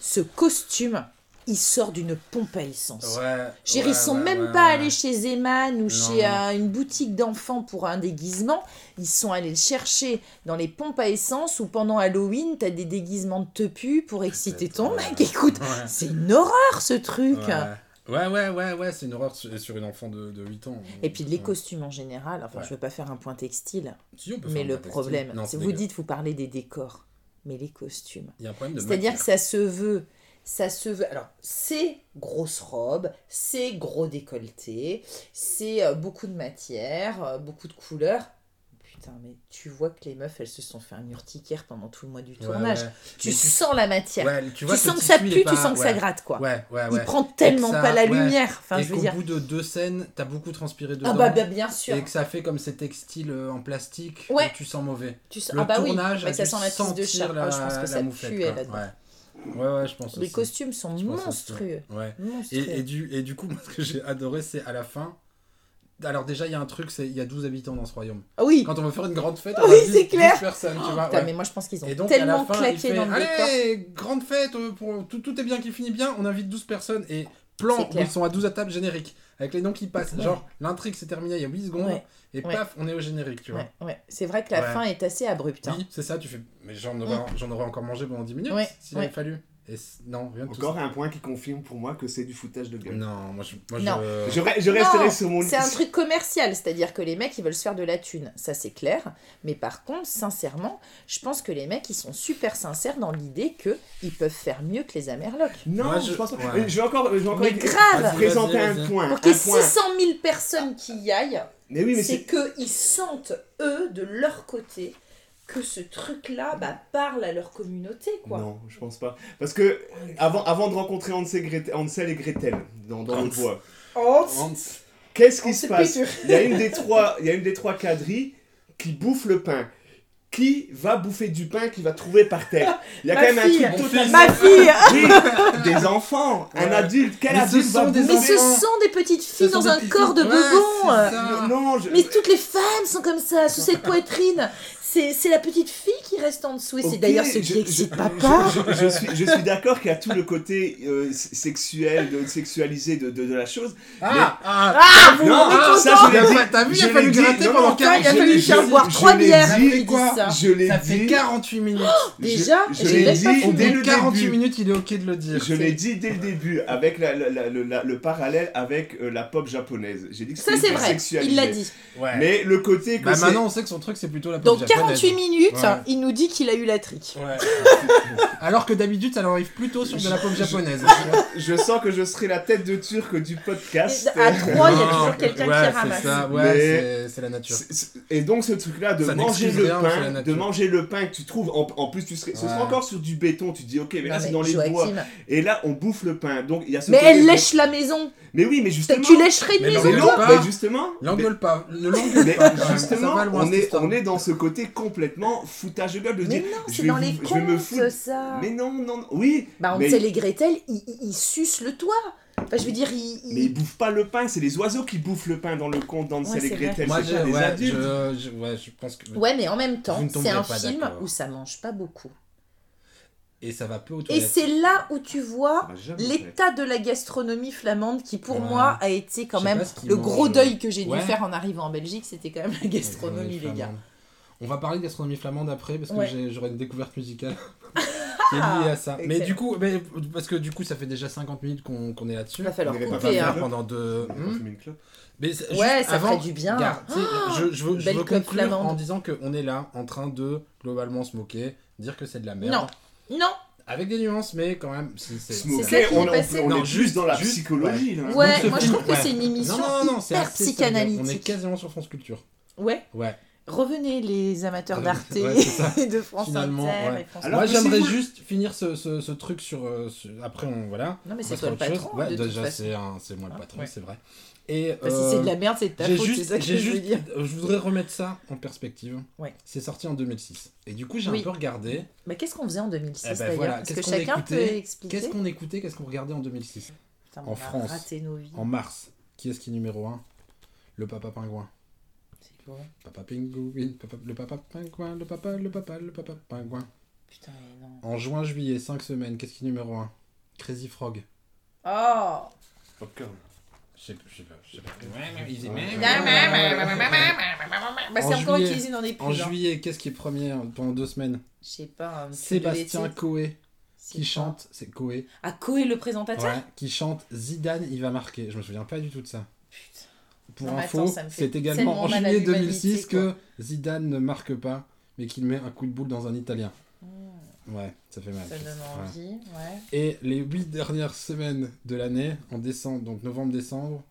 Ce costume, il sort d'une pompe à essence. Ouais, dire, ouais, ils sont ouais, même pas allés chez Zeman ou Non, chez euh, une boutique d'enfants pour un déguisement. Ils sont allés le chercher dans les pompes à essence où pendant Halloween, t'as des déguisements de tepu pour exciter ton mec. Écoute, c'est une horreur ce truc. Ouais. Ouais, ouais, ouais, c'est une horreur sur, une enfant de, de 8 ans. Et puis les Ouais. costumes en général, enfin Ouais. je veux pas faire un point textile, Si, on peut mais le problème, Non, vous dites, vous parlez des décors, mais les costumes. Il y a un problème de C'est-à-dire que ça se veut, ça se veut. Alors, c'est grosse robe, c'est gros décolleté, c'est euh, beaucoup de matière, euh, beaucoup de couleurs. Putain, mais tu vois que les meufs, elles se sont fait un urticaire pendant tout le mois du tournage. ouais. Tu Mais tu- sens la matière. Ouais, tu sens que ça pue, tu sens que ça gratte, quoi. Ouais, ouais, Il prend tellement ça- pas la lumière. Enfin, et je veux qu'au dire. bout de deux scènes, t'as beaucoup transpiré dedans. Ah bah, bah, bien sûr. Et que ça fait comme ces textiles euh, en plastique où tu sens mauvais. Tu sens... Le Ah bah oui, tournage mais a ça sent la pisse de chat. la, Ah, je pense que la ça moufette, puait quoi. là-dedans. Ouais. ouais, je pense Les aussi. costumes sont monstrueux. Ouais. monstrueux. Et, et, du, et du coup, moi, ce que j'ai adoré, c'est à la fin. Alors, déjà, il y a un truc, c'est il y a 12 habitants dans ce royaume. Ah oui, Quand on veut faire une grande fête, Oui, on a 10, c'est clair. 10 personnes, tu vois. Putain, ouais. mais moi je pense qu'ils ont Et donc, tellement fin, claqué fait, dans le décor. Allez, grande fête, euh, pour, tout, tout est bien qui finit bien, on invite 12 personnes. Et plan où ils sont à 12 à table générique, avec les noms qui passent. Ouais. Genre, l'intrigue s'est terminée il y a 8 secondes, Ouais. et Ouais. paf, on est au générique, tu vois. C'est vrai que la fin est assez abrupte. hein. Oui, c'est ça, tu fais. Mais j'en aurais, encore mangé pendant 10 minutes s'il avait fallu. Et c- non, rien de tout Encore un point qui confirme pour moi que c'est du foutage de gueule. Non, moi je. Moi, Non. je... Je, re- je resterai Non, sur mon C'est un truc commercial, c'est-à-dire que les mecs ils veulent se faire de la thune, ça c'est clair. Mais par contre, sincèrement, je pense que les mecs ils sont super sincères dans l'idée que ils peuvent faire mieux que les Amerlocs. Non, Moi, je, je- pense pas. ouais. Je vais encore, je vais encore Mais grave Vas-y, présenter un point. Pour qu'il y ait point. 600 000 personnes qui y aillent, Mais oui, mais c'est c'est. qu'ils sentent, eux, de leur côté, que ce truc-là bah, parle à leur communauté, quoi. Non, je pense pas. Parce que avant, avant de rencontrer Hansel, Grete- Hansel et Gretel dans, dans le bois, Hans. qu'est-ce qui se passe? Il y a une des trois, il y a une des trois quadrilles qui bouffe le pain. Qui va bouffer du pain qu'il va trouver par terre Il y a Ma quand même fille. un truc totalement... Ma fille Oui, des enfants, un Ouais. adulte, quel Mais ce adulte va sont des Mais ce sont des petites filles dans un corps de bebon. Ouais, c'est. Non, je... Mais toutes les femmes sont comme ça, sous cette poitrine. C'est c'est la petite fille qui reste en dessous. Et c'est Ok, d'ailleurs ce je- qui je- excite je- papa. Je, je suis, je suis d'accord qu'il y a tout le côté euh, sexuel, de, sexualisé de, de, de la chose. Ah, ah, Ah, vous, Non, ah, ça, je l'ai dit, T'as vu, il a je fallu gratter pendant non, Putain, il a 40 fallu minutes. faire je- boire je trois l'ai bières dit, quoi. Ça. Je l'ai Ça fait dit. 48 minutes. Déjà, je, je j'ai l'ai dit dès Au le 48 début. minutes, il est ok de le dire. Je l'ai dit dès le début, avec la- la- la- le, la- le parallèle avec euh, la pop japonaise. J'ai dit que Ça, c'était c'est vrai. Il l'a dit. Ouais. Mais le côté que Bah maintenant, on sait que son truc, c'est plutôt la pop Donc, japonaise. 48 minutes, Ouais. il nous dit qu'il a eu la trique. Ouais. Alors que d'habitude, ça leur arrive plutôt sur de la pop japonaise. je sens que je serai la tête de turc du podcast. Et à trois, il y a toujours quelqu'un qui ramasse. c'est ça, ouais, Mais- c'est- c'est la nature. Et donc ce truc-là de Ça manger le la pain, de manger le pain que tu trouves, en, en plus tu serais, ce serait encore sur du béton, tu te dis ok mais là c'est dans les bois, et là on bouffe le pain, donc il y a ce Mais elle de- lèche la maison. Mais oui mais justement, Tu lècherais une Mais maison mais justement, L'engueule pas, ne l'engueule mais pas. justement, on est, on est dans ce côté complètement foutage de gueule de dire c'est dans vous- les contes, ça. Mais non, non, non, oui, Bah, on sait, les Gretel, ils, ils, ils sucent le toit. Enfin, je veux dire, ils. mais ils bouffent pas le pain, c'est les oiseaux qui bouffent le pain dans le conte dans Ouais, C'est les c'est vrai. Gretel, Moi, c'est je, pas des ouais, adultes. je, je- ouais, je pense que. Ouais, mais en même temps, c'est un film d'accord. où ça mange pas beaucoup. Et ça va peu aux Et c'est là où tu vois l'état de la gastronomie flamande qui, pour Ouais. moi, a été quand même le gros deuil que j'ai dû faire en arrivant en Belgique. C'était quand même la gastronomie, les gars. flamande. On va parler de gastronomie flamande après parce que j'aurai une découverte musicale qui est liée à ça. Mais du coup, mais, parce que du coup, ça fait déjà 50 minutes qu'on est là-dessus. Il va falloir couper. Hein. Pendant deux. Clope. Mais Ouais, ça avant, ferait du bien. regarde, sais, je, je veux, je veux conclure flamande. en disant qu'on est là en train de globalement se moquer, dire que c'est de la merde. Non, non. Avec des nuances, mais quand même, c'est. Smoker, ça qui on, est on- passé. on Non, est juste- dans la juste- psychologie là. Ouais, moi je trouve que c'est une émission Non, non, hyper psychanalytique. On est quasiment sur France Culture. Ouais. Ouais. Revenez les amateurs Ouais, d'Arte ouais, et de France Finalement, Inter ouais. et France Alors Moi, j'aimerais juste finir ce, ce, ce truc sur, euh, sur- Après, on. Voilà. Non mais c'est toi le patron Ouais, déjà, c'est un- c'est moi le Hein, patron, ouais. c'est vrai. Et. Enfin, si c'est de la merde, c'est de ta j'ai faute, c'est juste, ça que je j'ai veux juste, dire. euh, je voudrais remettre ça en perspective. Ouais. C'est sorti en 2006. Et du coup, j'ai Oui. un peu regardé. Mais qu'est-ce qu'on faisait en 2006 Eh ben d'ailleurs voilà, Est-ce qu'est-ce que qu'on chacun peut écoutait expliquer Qu'est-ce qu'on écoutait, qu'est-ce qu'on regardait en 2006 Putain, en France, raté nos vies. En mars, qui est-ce qui est numéro 1 Le papa pingouin. Papa pingouin, papa, le papa pingouin, le papa, le papa, le papa pingouin. Putain, mais non. En juin, juillet, 5 semaines, qu'est-ce qui est numéro 1 Crazy Frog. Oh Popcorn. Je sais pas, je sais pas. Je sais pas. Easy Ouais. Bah, c'est En encore juillet- utilisé dans des pubs. En hein. juillet, qu'est-ce qui est premier pendant deux semaines? Je sais pas. un truc de Sébastien. Coé, C'est qui chante, c'est Coé, Ah, Coé le présentateur? Ouais, qui chante Zidane, il va marquer. Je me souviens pas du tout de ça. Pour Non, info, fait c'est également en juillet l'humanité, 2006 quoi. que Zidane ne marque pas, mais qu'il met un coup de boule dans un Italien. Ouais, ça fait mal. Ça donne envie, ouais. Et les huit dernières semaines de l'année, en décembre, donc novembre-décembre,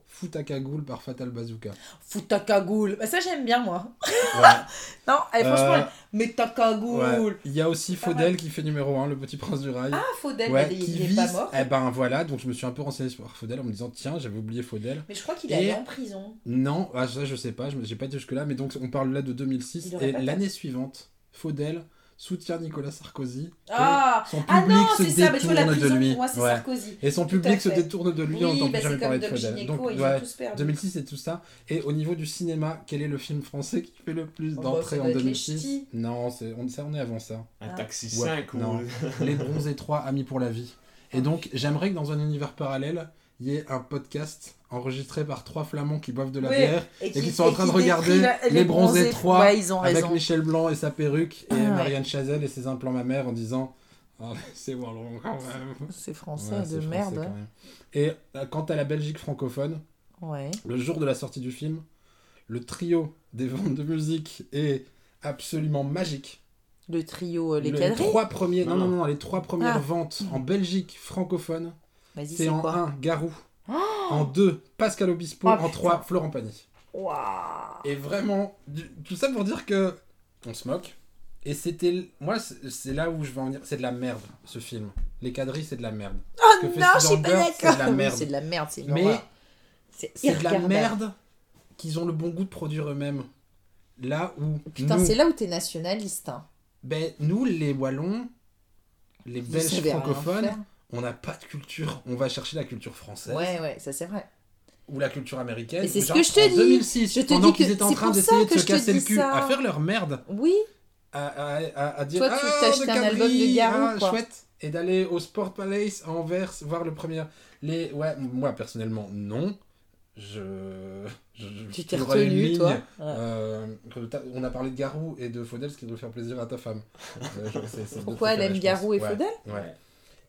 cagoule par Fatal Bazooka. Fous ta cagoule. Bah, ça, j'aime bien, moi. Ouais. Non, allez, franchement, Euh, mais ta cagoule. ouais. Il y a aussi Faudel qui fait numéro 1, le petit prince du rail. Ah, Faudel, bah, il, est pas mort. Eh ben voilà, donc je me suis un peu renseigné sur Faudel en me disant tiens, j'avais oublié Faudel. Mais je crois qu'il est allé en prison. Non, ah, ça je sais pas, j'ai pas été jusque là, mais donc on parle là de 2006 Il aurait et l'année suivante, Faudel soutient Nicolas Sarkozy. Ah, son ah public non, se c'est ça. Tu vois, la détourne prison, de lui. pour moi, c'est Ouais. Sarkozy. Et son Tout public se détourne de lui Oui, en tant bah, que jamais comme de Faudel. Donc ils ouais, ont tous perdu. 2006 et tout ça. Et au niveau du cinéma, quel est le film français qui fait le plus Oh, bah, d'entrées en doit être Les 2006 Ch'tis. Non, c'est on, on est avant ça. Un Ah. taxi Ouais, 5 ou... non. Les bronzés 3, Amis pour la vie. Et donc, j'aimerais que dans un univers parallèle, il y ait un podcast enregistré par trois flamands qui boivent de la Oui, bière Et qui sont en train de regarder Les Bronzés 3 Ouais, ils ont avec raison. Michel Blanc et sa perruque et Ah ouais. Marianne Chazelle et ses implants mammaires en disant Ah, c'est bon, quand même. C'est français Ouais, de français, merde. quand même. Et euh, quant à la Belgique francophone, Ouais. le jour de la sortie du film, le trio des ventes de musique est absolument magique. Le trio euh, Les Le- Quadrilles. trois premiers, non, Non, non, non. non, les trois premières Ah. ventes en Belgique francophone, Vas-y, c'est en quoi 1, Garou. Oh en 2, Pascal Obispo. Oh, en putain. 3, Florent Pagny. Et vraiment, du- tout ça pour dire que on se moque. Et c'était. Moi, c'est là où je veux en dire. C'est de la merde, ce film. Les quadrilles, c'est de la merde. Oh non, je suis pas Spielberg, c'est de la d'accord. Merde. C'est de la merde, c'est Mais. C'est de la merde qu'ils ont le bon goût de produire eux-mêmes. là où Putain, c'est là où t'es nationaliste. Hein. ben, nous, les Wallons, les Belges francophones. On n'a pas de culture. On va chercher la culture française Ouais, ouais, ça c'est vrai. ou la culture américaine. Et c'est ce que je te en dis. 2006, Je te pendant qu'ils étaient en train d'essayer de se casser le cul, ça. à faire leur merde, Oui, à, à, à, à dire Toi, tu ah, de un album de Garou, ah, quoi. chouette et d'aller au Sport Palace à Anvers voir le premier les ouais moi personnellement non je, je, tu t'es retenu, toi. Ouais. euh, on a parlé de Garou et de Faudel ce qui doit faire plaisir à ta femme Euh, je- Pourquoi elle aime. Garou et Ouais, Faudel? ouais.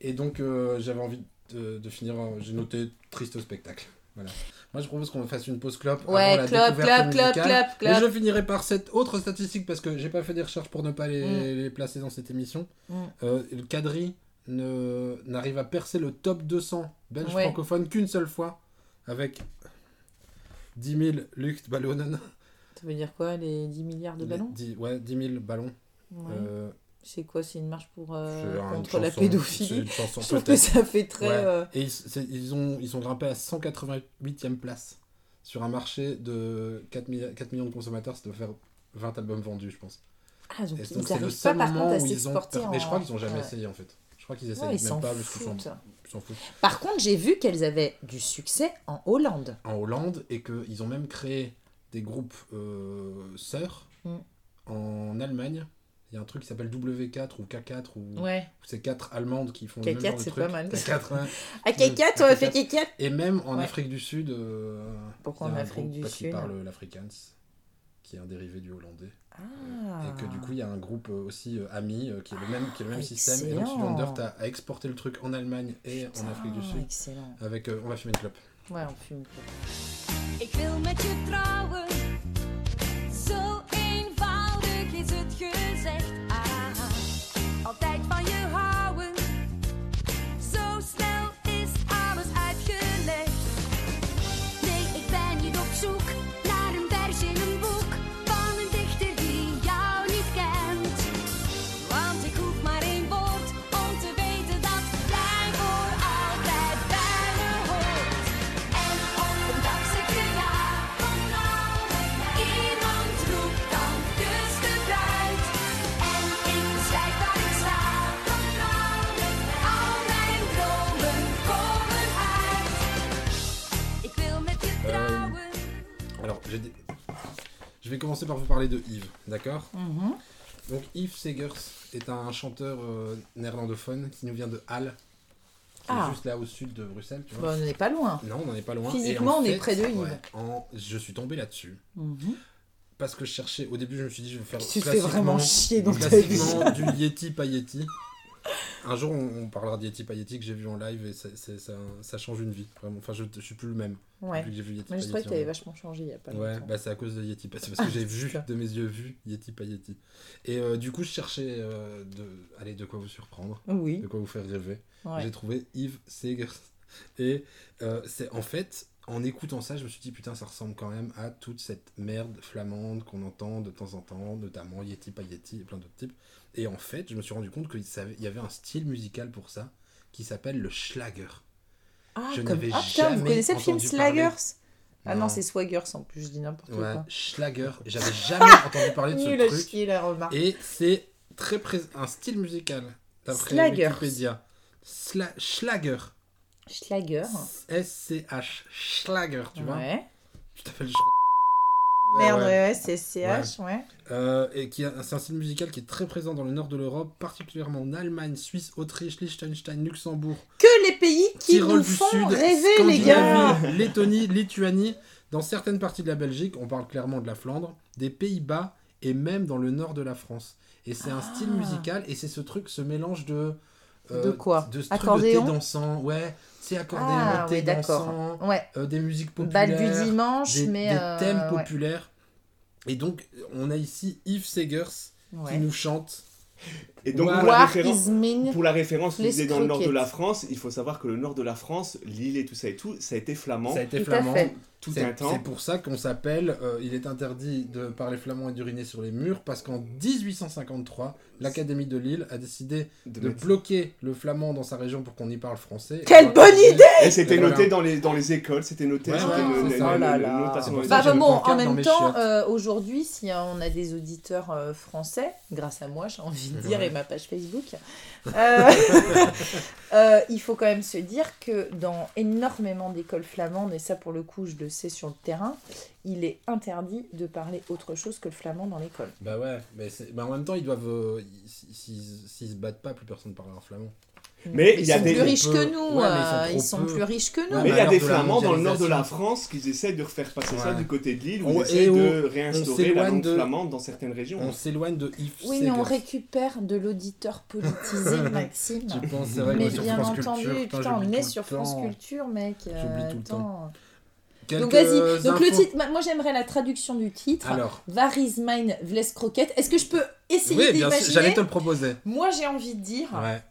Et donc euh, j'avais envie de, de finir euh, j'ai noté triste spectacle voilà moi je propose qu'on fasse une pause clope avant Ouais, la clop, découverte clop, clop, musicale. clop, Mais clop. je finirai par cette autre statistique parce que j'ai pas fait des recherches pour ne pas les, Mm. les placer dans cette émission. Mm. Euh, le Cadri n'arrive à percer le top 200 belge Ouais. francophone qu'une seule fois avec 10 000 Lucht Ballonen. Ça veut dire quoi, les 10 milliards de ballons? 10, ouais, 10 000 ballons. Ouais. Euh, C'est quoi, c'est une marche pour, euh, contre la chanson- c'est pédophilie une chanson, Je trouve que ça fait très... Ouais. euh, Et ils, ils ont, ils sont grimpés à 188e place sur un marché de 4, mi- 4 millions de consommateurs. Ça doit faire 20 albums vendus, je pense. Ah, donc ils donc, le n'arrivent seul pas par moment contre à ils ont. s'exporter Mais je crois en- qu'ils ont jamais Ouais. essayé en fait. Je crois qu'ils essayent Ouais, ils même pas foutent. ils foutent. Par contre, j'ai vu qu'elles avaient du succès en Hollande. En Hollande et qu'ils ont même créé des groupes euh, sœurs Mm. en Allemagne. Il y a un truc qui s'appelle W4 ou K4 ou Ouais. c'est quatre allemandes qui font K4, le même genre de c'est truc. pas mal. K4, ouais. À K4, on a fait K4. K4 Et même en Ouais. Afrique du Sud, euh, Pourquoi il y a en un Afrique groupe du parce qu'ils Sud parlent l'afrikaans, qui est un dérivé du hollandais. Ah. Et que du coup, il y a un groupe euh, aussi euh, ami euh, qui est le même, qui est le même Ah, système. Et donc, Dört a, a exporté le truc en Allemagne et en Afrique du Ah, Sud. Excellent. Avec, euh, on va fumer une clope. Ouais, on fume. Ik wil is het gezegd. Ah, altijd van je je vais commencer par vous parler de Yves, d'accord Mhm. Donc, Yves Segers est un chanteur euh, néerlandophone qui nous vient de Halle, qui Ah. est juste là au sud de Bruxelles, tu vois. Bon, on n'est pas loin. Non, on n'en est pas loin. Physiquement, en on est près de Yves. ouais, en- Je suis tombé là-dessus. Mhm. Parce que je cherchais, au début je me suis dit je vais faire Tu fais classiquement- vraiment chier dans ta vie. classiquement du Yeti pas Yeti. Un jour on, on parlera de Yeti pas Yeti que j'ai vu en live et c'est- c'est- ça, ça change une vie. Vraiment. Enfin je, je suis plus le même Ouais. depuis que j'ai vu Yeti Moi, je trouvais que t'avais vachement changé il y a pas Ouais, longtemps. bah c'est à cause de Yeti, c'est parce que j'ai vu de mes yeux vu Yeti pas Yeti. Et euh, du coup je cherchais euh, de, allez, de quoi vous surprendre, Oui. de quoi vous faire rêver. Ouais. J'ai trouvé Yves Segers. Et euh, c'est en fait, en écoutant ça, je me suis dit putain, ça ressemble quand même à toute cette merde flamande qu'on entend de temps en temps, notamment Yeti, pas Yeti et plein d'autres types. Et en fait, je me suis rendu compte qu'il y avait un style musical pour ça qui s'appelle le Schlager. Ah, Je comme... n'avais ah putain, vous jamais connaissez le film. Slaggers? Ah non, Non. c'est Swaggers en plus, je dis n'importe Ouais, quoi. Schlager. J'avais jamais entendu parler de ce truc. chier la remarque. Et c'est très prés- un style musical. D'après. Wikipédia. Sla- Schlager. Schlager. S-C-H. Schlager, tu vois. Ouais. Tu t'appelles Merde, Ouais, ouais, ouais. ouais, c'est CH, ouais. Euh, et qui a- c'est un style musical qui est très présent dans le nord de l'Europe, particulièrement en Allemagne, Suisse, Autriche, Liechtenstein, Luxembourg, Que les pays qui Tyrol nous font Sud, rêver, les gars Lettonie, Lituanie, dans certaines parties de la Belgique, on parle clairement de la Flandre, des Pays-Bas et même dans le nord de la France. Et c'est un Ah. style musical et c'est ce truc, ce mélange de. Euh, De quoi De ce truc de Accordéon thé dansant, ouais, c'est accordéon, Ah, thé oui, dansant, Ouais. euh, des musiques populaires Bal du dimanche, des, mais. des euh, thèmes ouais. populaires. Et donc, on a ici Yves Segers Ouais. qui nous chante. Et donc, pour, la pour la référence, Les disais dans le nord de la France, il faut savoir que le nord de la France, Lille et tout ça et tout, ça a été flamand. Ça a été Tout à flamand. Tout C'est un temps. c'est pour ça qu'on s'appelle euh, Il est interdit de parler flamand et d'uriner sur les murs, parce qu'en 1853, l'Académie de Lille a décidé de bloquer le flamand dans sa région pour qu'on y parle français. Quelle bonne idée Et c'était voilà. noté dans les, dans les écoles, c'était noté. Ouais, c'était ouais, Oh Bah bon, en même temps, euh, aujourd'hui, si on a des auditeurs euh, français, grâce à moi, j'ai envie de dire, et ma page Facebook, euh, euh, il faut quand même se dire que dans énormément d'écoles flamandes, et ça pour le coup, je le sais sur le terrain, il est interdit de parler autre chose que le flamand dans l'école. Bah ouais, mais en même temps, ils doivent. euh, ils- S'ils se battent pas, plus personne parlera en flamand. Mais ils il y a sont des- plus riches que nous, Ouais, mais ils sont euh, ils sont plus riches que nous. Ouais, Mais il y a des de la Flamands dans le nord de la. France qui essaient de refaire passer ça du côté de l'île, où On- ils essaient et de réinstaurer la langue de- flamande dans certaines régions. On s'éloigne de Yves Oui, mais on récupère de l'auditeur politisé, Maxime. Tu penses, c'est vrai que Mais bien France entendu, Culture, putain, on est sur France temps. Culture, mec. euh, J'oublie tout le attends. Quelques Donc vas-y, donc le titre, moi j'aimerais la traduction du titre. Alors, mine Vles Croquette. Est-ce que je peux essayer oui, bien sûr, d'imaginer j'allais te le proposer. Moi j'ai envie de dire, Ouais.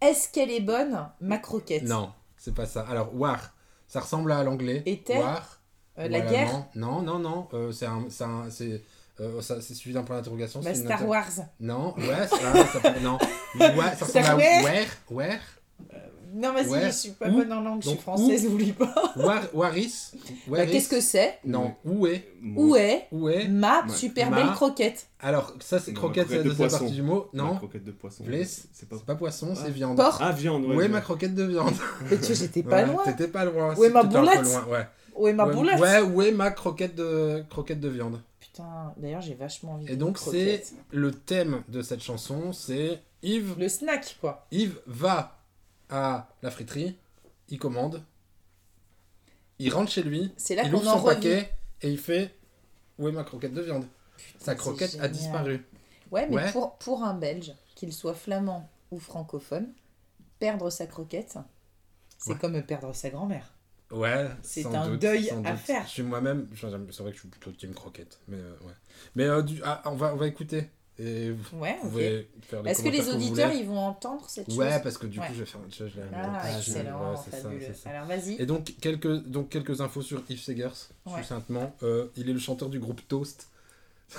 Est-ce qu'elle est bonne, ma croquette Non, c'est pas ça. Alors, war, ça ressemble à l'anglais. Terre? War. Euh, La guerre? Non, non, non. euh, c'est un, c'est un- c'est, euh, ça- c'est suivi d'un point d'interrogation. bah, Star inter- Wars. Non, ouais, ça, non. Ouais, ça ressemble à where, where, Non, vas-y, je suis pas Où bonne en langue, je suis française, n'oublie pas. war, waris. Bah, Qu'est-ce que c'est Non, où est, Où est où est. ma super ma- belle croquette Alors, ça c'est croquette, c'est la de deuxième partie du mot. Non, croquette de poisson. C'est pas... poisson, c'est viande. Porc Ah, viande, ouais. Où est ma croquette de viande Mais tu vois, j'étais pas Ouais, loin. T'étais pas loin. Où est ma boulette ouais. Où est ma ouais, boulette Ouais, où est ma croquette de, croquette de viande Putain, d'ailleurs j'ai vachement envie Et d'une donc c'est le thème de cette chanson, c'est Yves, Le snack, quoi. Yves va à la friterie, il commande, il rentre chez lui, là il ouvre son paquet et il fait Où est ma croquette de viande? Sa croquette a disparu. Ouais, mais Ouais. Pour, pour un Belge, qu'il soit flamand ou francophone, perdre sa croquette, c'est Ouais. comme perdre sa grand-mère. Ouais, C'est un doute, deuil à doute. faire. Je suis moi-même, c'est vrai que je suis plutôt team croquette, mais euh, ouais. Mais euh, du, ah, on va on va écouter et vous Ouais, ok. pouvez faire les Est-ce que les auditeurs, ils vont entendre cette Ouais, chose parce que du Ouais. coup, je vais faire je, je l'ai Ah, montage, excellent, ouais, ça, fabuleux. ça. Alors vas-y. Et donc quelques donc quelques infos sur Yves Segers, Ouais. succinctement. Euh, il est le chanteur du groupe Toast.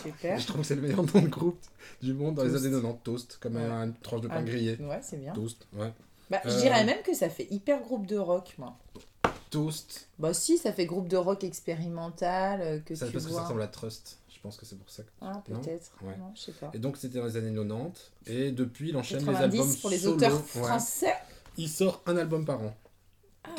Super. Je trouve que c'est le meilleur nom de groupe du monde dans les années 90. Toast, comme Ouais. une tranche de pain Ah. grillé. Ouais, c'est bien. Toast, ouais. Bah, je Euh, dirais même que ça fait hyper groupe de rock, moi. Toast. Bah si, ça fait groupe de rock expérimental euh, que Ça tu parce que ça ressemble à Trust. Je pense que c'est pour ça. que- Ah, peut-être. Ouais. Non, je sais pas. Et donc c'était dans les années 90. Et depuis, il enchaîne les 90 albums pour les solo. auteurs Ouais. français. Il sort un album par an.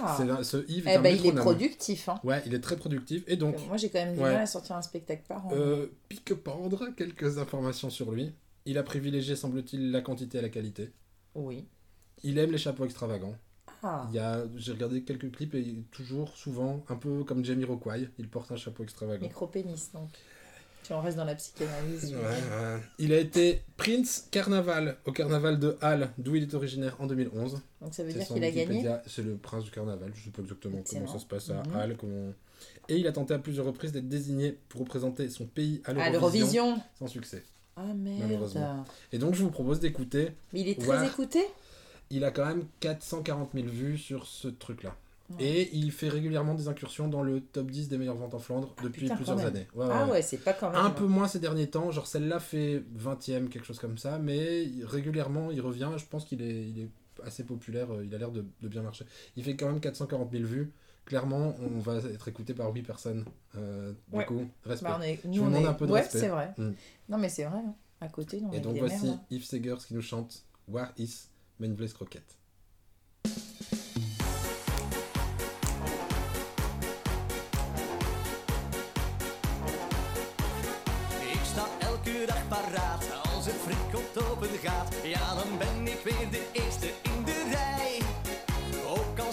Ah. Ce Yves est Eh un ben, il est productif. Hein. Ouais, il est très productif. Et donc, Euh, Moi, j'ai quand même du Ouais. mal à sortir un spectacle par an. euh, pique-pendre, quelques informations sur lui. Il a privilégié, semble-t-il, la quantité à la qualité. Oui. Il aime les chapeaux extravagants. Ah. Il y a, j'ai regardé quelques clips et toujours, souvent, un peu comme Jamie Rockway, il porte un chapeau extravagant. Micropénis, donc. Si on reste dans la psychanalyse. Ouais, ouais. Il a été Prince Carnaval au carnaval de Halle, d'où il est originaire en 2011. Donc ça veut dire qu'il a gagné C'est le prince du carnaval, je sais pas exactement Excellent. comment ça se passe à Mhm. Halle. Comment... Et il a tenté à plusieurs reprises d'être désigné pour représenter son pays à l'Eurovision, sans succès. Ah merde. Malheureusement. Et donc je vous propose d'écouter. Mais il est très écouté? Il a quand même 440 000 vues sur ce truc-là. Ouais. Et il fait régulièrement des incursions dans le top 10 des meilleures ventes en Flandre depuis putain, plusieurs années. Ouais, Ah ouais. ouais, c'est pas quand même. Un peu moins ces derniers temps, genre celle-là fait 20ème, quelque chose comme ça, mais régulièrement il revient, je pense qu'il est, il est assez populaire, euh, il a l'air de, de bien marcher. Il fait quand même 440 000 vues, clairement on va être écouté par 8 personnes, euh, du coup, respect. Bah, on est... Je Nous, vous on demande est... un peu de ouais, respect. c'est vrai. Mm. Non, mais c'est vrai. hein. À côté, on Et donc des voici merdes. Yves Segers qui nous chante War is Place Croquette.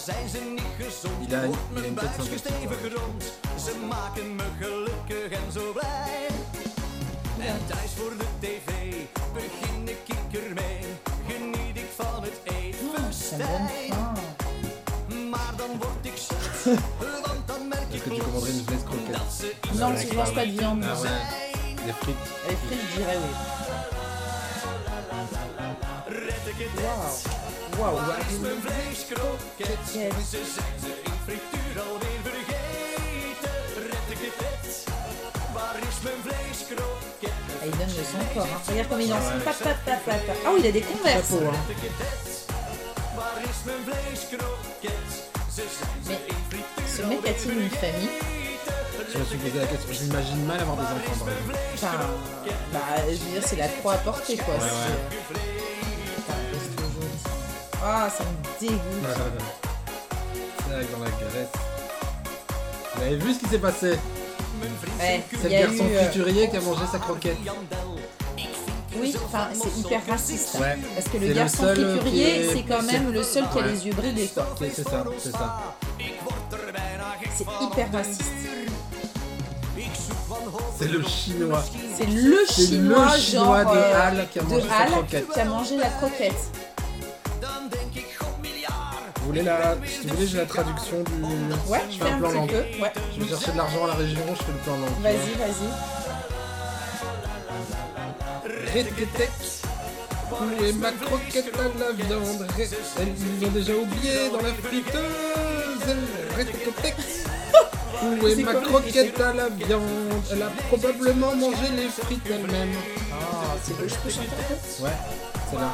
Zijn ze niet gezond, Il a- wordt mijn une tête buikje sympathique, stevig ouais. rond. Ze maken me gelukkig en zo blij. En thuis voor de tv begin ik ermee. Geniet ik van het eetfestijn. faim. Maar dan word ik zot, want dan merk ik plots dat ze iets Non, mange pas de viande. Des frites. Les frites, je dirais oui. red ik het Wauw. net. Wauw. Waar is mijn vleeskroket? Ah, il donne de son corps. Hein. Regarde comme il danse. Ah oui, il a des converses. Hein. Mais ce mec a-t-il une famille? Je me mal avoir des enfants. Enfin, bah, je veux dire, c'est la croix à porter, quoi. Euh. Ah, ça me dégoûte. Que dans la Grèce. Vous avez vu ce qui s'est passé? Ouais, le a garçon eu, euh, qui a mangé sa croquette. Oui, enfin, c'est hyper raciste. Ouais. Parce que le le garçon futurier, est- c'est quand même le seul qui a Ouais. les yeux. Ok, c'est ça, c'est ça. C'est hyper raciste. C'est le chinois. C'est le C'est le chinois, chinois genre. de euh, Halle qui a mangé sa croquette. qui a mangé la croquette. Vous voulez la, si vous voulez, j'ai la traduction du. Ouais, je fais fais un un plan langue. peu. Ouais. Je vais chercher de l'argent à la région, je fais le plan langue. Vas-y, vas-y. Retketec. Où est ma croquette à la viande Ils l'ont déjà oublié dans la friteuse. Retketec. Où est ma croquette à la viande Elle a probablement mangé les frites elle-même. Ah, c'est beau, je peux chanter un peu Ouais, c'est là.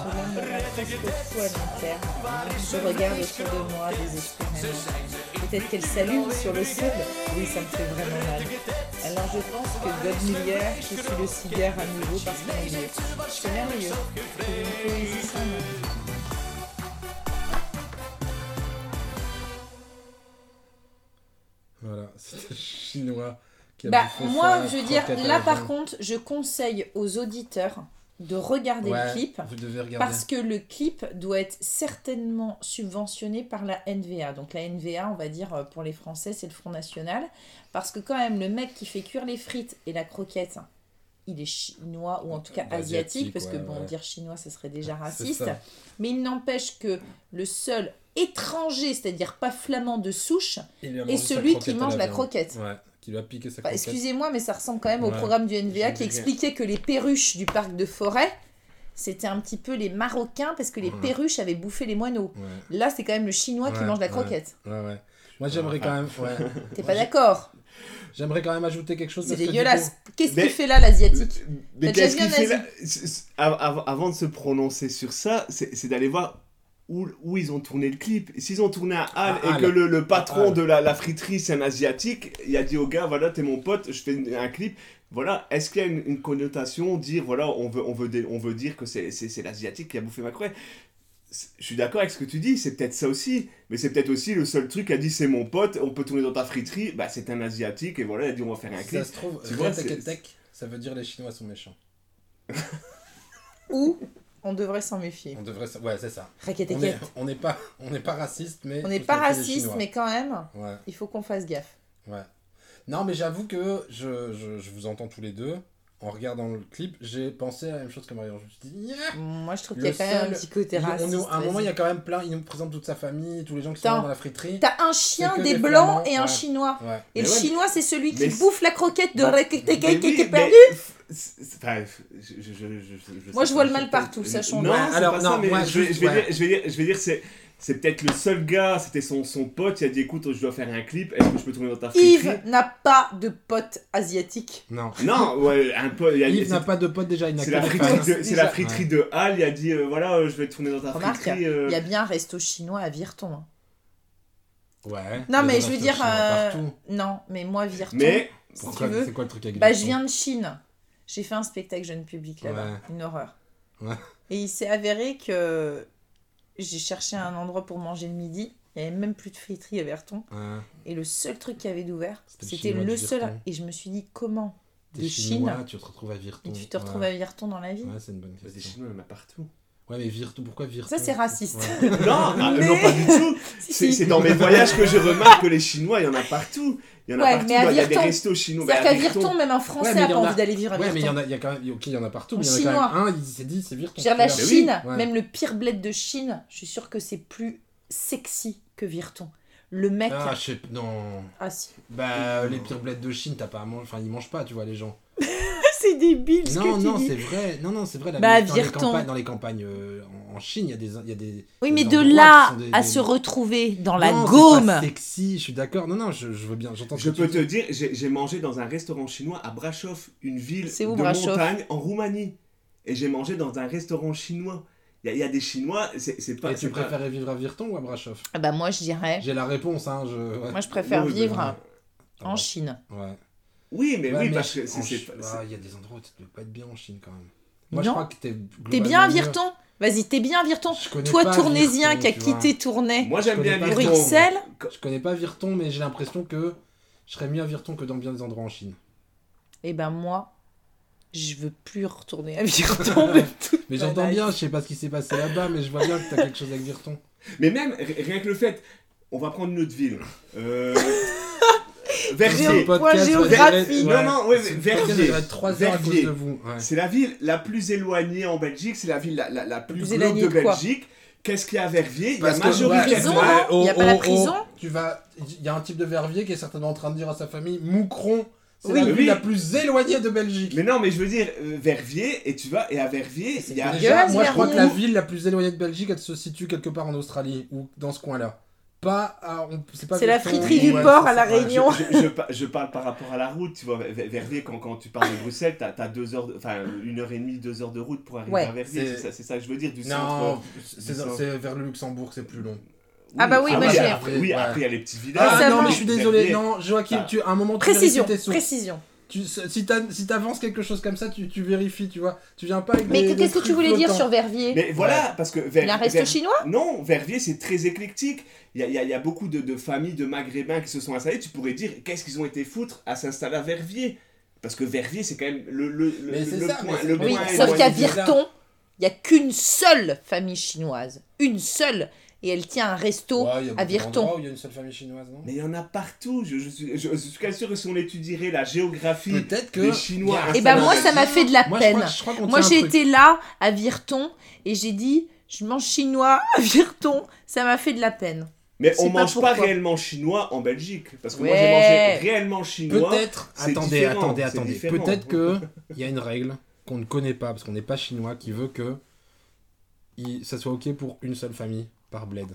Cela me rend presque fou à long terme. Je regarde autour de moi désespérément. Peut-être qu'elle s'allume sur le sol. Oui, ça me fait vraiment mal. Alors je pense que God Miller qui suit le cigare à nouveau parce qu'on est mieux. C'est merveilleux. C'est une poésie sans nom. Voilà, c'était chinois qui a Bah, moi, je veux dire, là par contre, je conseille aux auditeurs de regarder Ouais, le clip. Vous devez regarder. Parce que le clip doit être certainement subventionné par la NVA. Donc la NVA, on va dire euh, pour les Français, c'est le Front National. Parce que quand même, le mec qui fait cuire les frites et la croquette, il est chinois ou en tout cas asiatique, parce que ouais, bon, ouais. dire chinois, ça serait déjà raciste. Mais il n'empêche que le seul étranger, c'est-à-dire pas flamand de souche, est celui qui mange la croquette. Qui lui a piqué sa croquette. excusez-moi, mais ça ressemble quand même au programme du NVA qui expliquait que les perruches du parc de forêt, c'était un petit peu les Marocains parce que les Ouais. perruches avaient bouffé les moineaux. Ouais, Là, c'est quand même le Chinois qui mange la croquette. ouais, ouais. Moi, j'aimerais quand même. Ouais. T'es pas d'accord J'aimerais quand même ajouter quelque chose. C'est dégueulasse. Qu'est-ce qu'il fait là, l'asiatique Avant de se prononcer sur ça, c'est d'aller voir où, où ils ont tourné le clip. S'ils ont tourné à Halle À et Halle. que le, le patron À Halle. de la, la friterie c'est un asiatique, il a dit au gars voilà t'es mon pote, je fais un clip. Voilà, est-ce qu'il y a une, une connotation dire voilà on veut on veut on veut dire que c'est c'est c'est l'asiatique qui a bouffé ma croix je suis d'accord avec ce que tu dis, c'est peut-être ça aussi, mais c'est peut-être aussi le seul truc qui a dit c'est mon pote, on peut tourner dans ta friterie, bah c'est un asiatique et voilà, il a dit on va faire un clip. ça se trouve, Tu vois, Reteketec, ça veut dire les Chinois sont méchants. Ou on devrait s'en méfier. On devrait. Ouais, c'est ça. On n'est pas, on n'est pas raciste, mais. On n'est pas raciste, mais quand même, Ouais, il faut qu'on fasse gaffe. ouais. Non, mais j'avoue que je, je, je vous entends tous les deux. En regardant le clip, j'ai pensé à la même chose que Marion. Je me suis dit, yeah Moi, je trouve qu'il y a quand même un petit côté raciste. à un moment, il y a quand même plein. Il nous présente toute sa famille, tous les gens qui sont dans la friterie. T'as un chien, des des blancs et un ouais. chinois. Ouais. Et Mais le ouais, chinois, c'est celui qui bouffe la croquette de Raquette oui, qui est perdu. Moi, je vois le mal partout, peut-être- sachant Non, Alors, non, ça, je, vais- juste, je vais ouais. dire, je vais dire, je vais dire, c'est. C'est peut-être le seul gars, c'était son, son pote, il a dit écoute, je dois faire un clip, est-ce que je peux tourner dans ta friterie Yves n'a pas de pote asiatique. Non. Non, ouais, un pote, il y a- Yves n'a pas de pote déjà, il n'a c'est la friterie, de, c'est la friterie de Halle, il a dit euh, voilà, euh, je vais tourner dans ta Remarque, friterie. euh, Il y a bien un resto chinois à Virton. hein. Ouais. Non, mais a je veux dire. euh. Non, mais moi, Virton, Mais si Pourquoi- tu veux. C'est quoi le truc avec Bah, je viens de Chine. J'ai fait un spectacle jeune public là-bas. Ouais. Une horreur. Ouais. Et il s'est avéré que j'ai cherché un endroit pour manger le midi. Il n'y avait même plus de friterie à. Ouais. Et le seul truc qui avait d'ouvert, C'était le seul. Et je me suis dit, comment? De chinois, Chine. tu te retrouves à Virton. Et tu te retrouves ouais. à Virton dans la vie Ouais, c'est une bonne des question. Chinois, il y en a partout. Ouais, mais Virton, pourquoi Virton Ça, c'est raciste. Ouais. Non, ah, Mais- non, pas du tout. Si, C'est si. c'est dans mes voyages que je remarque que les Chinois, il y en a partout. Il y en a Ouais, partout. mais à Il y a des Virton. restos chinois. C'est-à-dire qu'à Virton, même un Français n'a pas en a- envie d'aller vivre à Ouais, mais il y Virton. en a, il y a quand même, ok, il y en a partout, En mais il y en a quand chinois. même un, il s'est dit, c'est Virton. La oui. Chine, même le pire bled de Chine, je suis sûre que c'est plus sexy que Virton. Le mec. Ah, je sais, non. Ah si. Bah, les pires bleds de Chine, t'as pas à manger, enfin, ils mangent pas, tu vois, les gens. Débile ce Non, que tu non, dis. c'est vrai. Non, non, c'est vrai. La Bah, dans, les campagnes, dans les campagnes euh, en, en Chine, il y a des, il y a des. Oui, des mais de là des- à des- se retrouver dans la Non, Gaume. pas sexy, je suis d'accord. Non, non, je, je veux bien. J'entends Je que tu peux dis. te dire, j'ai j'ai mangé dans un restaurant chinois à Brasov, une ville C'est de Brasov montagne en Roumanie. Et j'ai mangé dans un restaurant chinois. Il y, a- il y a des Chinois, c'est c'est pas. Et tu pas- préférais vivre à Virton ou à Brasov? Ah bah moi je dirais, J'ai la réponse, hein. Je... ouais. moi je préfère Oui, vivre en Chine. Ouais. Oui, mais Ouais, oui, mais parce que c'est- ah, Il y a des endroits où tu ne peux pas être bien en Chine quand même. Moi, je crois que t'es. T'es bien à Virton Vas-y, t'es bien à Virton. Toi, tournésien Virton, qui a quitté Tournai Moi j'aime Je bien connais pas Virton. Bruxelles. Je connais pas Virton, mais j'ai l'impression que je serais mieux à Virton que dans bien des endroits en Chine. Eh ben moi, je veux plus retourner à Virton. Mais ma j'entends bien, je sais pas ce qui s'est passé là-bas, mais je vois bien que t'as quelque chose avec Virton. Mais même, rien que le fait, on va prendre une autre ville. Euh... Verviers. point géographie. Non, non, Verviers. va durer 3 heures à cause Verviers. de vous. ouais. C'est la ville la plus éloignée en Belgique, c'est la ville la, la, la plus Plus glauque éloignée de Belgique. Qu'est-ce qu'il y a à Verviers? Il y a Il y a pas la prison? Tu vas, il y a un type de vervier qui est certainement en train de dire à sa famille, Moucron, c'est Oui. la ville Oui. la plus éloignée de Belgique. Mais non, mais je veux dire, euh, Verviers, et tu vas, et à Verviers, il y a. Déjà, moi je crois que Verviers. la ville la plus éloignée de Belgique, elle se situe quelque part en Australie ou dans ce coin-là. Pas c'est la friterie du port à La. Réunion. Je, je- je pa- je parle par rapport à la route, tu vois, Ver- Verviers, quand, tu parles de Bruxelles, t'as as deux heures, de- enfin une heure et demie, deux heures de route pour arriver à Verviers, C'est- ça, que je veux dire, du centre. Non, c'est centre. c'est vers le Luxembourg, c'est plus long. Ah bah oui, moi, j'ai- après, oui, après il y a les petits villages. Ah Récemment. non, mais je suis désolé. Non, Joachim, Ah. tu, à un moment, tu Précision, précision. Tu, si t'as- si t'avances quelque chose comme ça, tu, tu vérifies, tu vois. Tu viens pas avec Mais des- qu'est-ce que tu voulais dire sur Verviers Mais voilà, parce que Ver- Il y a un resto Ver- chinois Non, Verviers, c'est très éclectique. Il y a, y a- il y a beaucoup de, de familles de maghrébins qui se sont installés. Tu pourrais dire, qu'est-ce qu'ils ont été foutre à s'installer à Verviers? Parce que Verviers, c'est quand même le, le, le, Mais c'est le ça, point. mais Le c'est- Oui, point sauf qu'à. Virton, il n'y a qu'une seule famille chinoise. Une seule. Et elle tient un resto Ouais, il y a à Virton. il y a une seule famille chinoise, non? Mais il y en a partout. Je, je suis, je, je suis quasi sûr que si on étudierait la géographie Peut-être que. des Chinois. Et ben seul- moi, ça m'a fait de la Moi, peine. Moi, j'ai été là, à Virton, et j'ai dit, je mange chinois à Virton. Ça m'a fait de la peine. Mais on pas mange pas réellement chinois en Belgique. Parce que moi, j'ai mangé réellement chinois. Peut-être. c'est Attendez, différent, attendez, attendez. Peut-être que il y a une règle qu'on ne connaît pas parce qu'on n'est pas chinois qui veut que ça soit ok pour une seule famille par bled.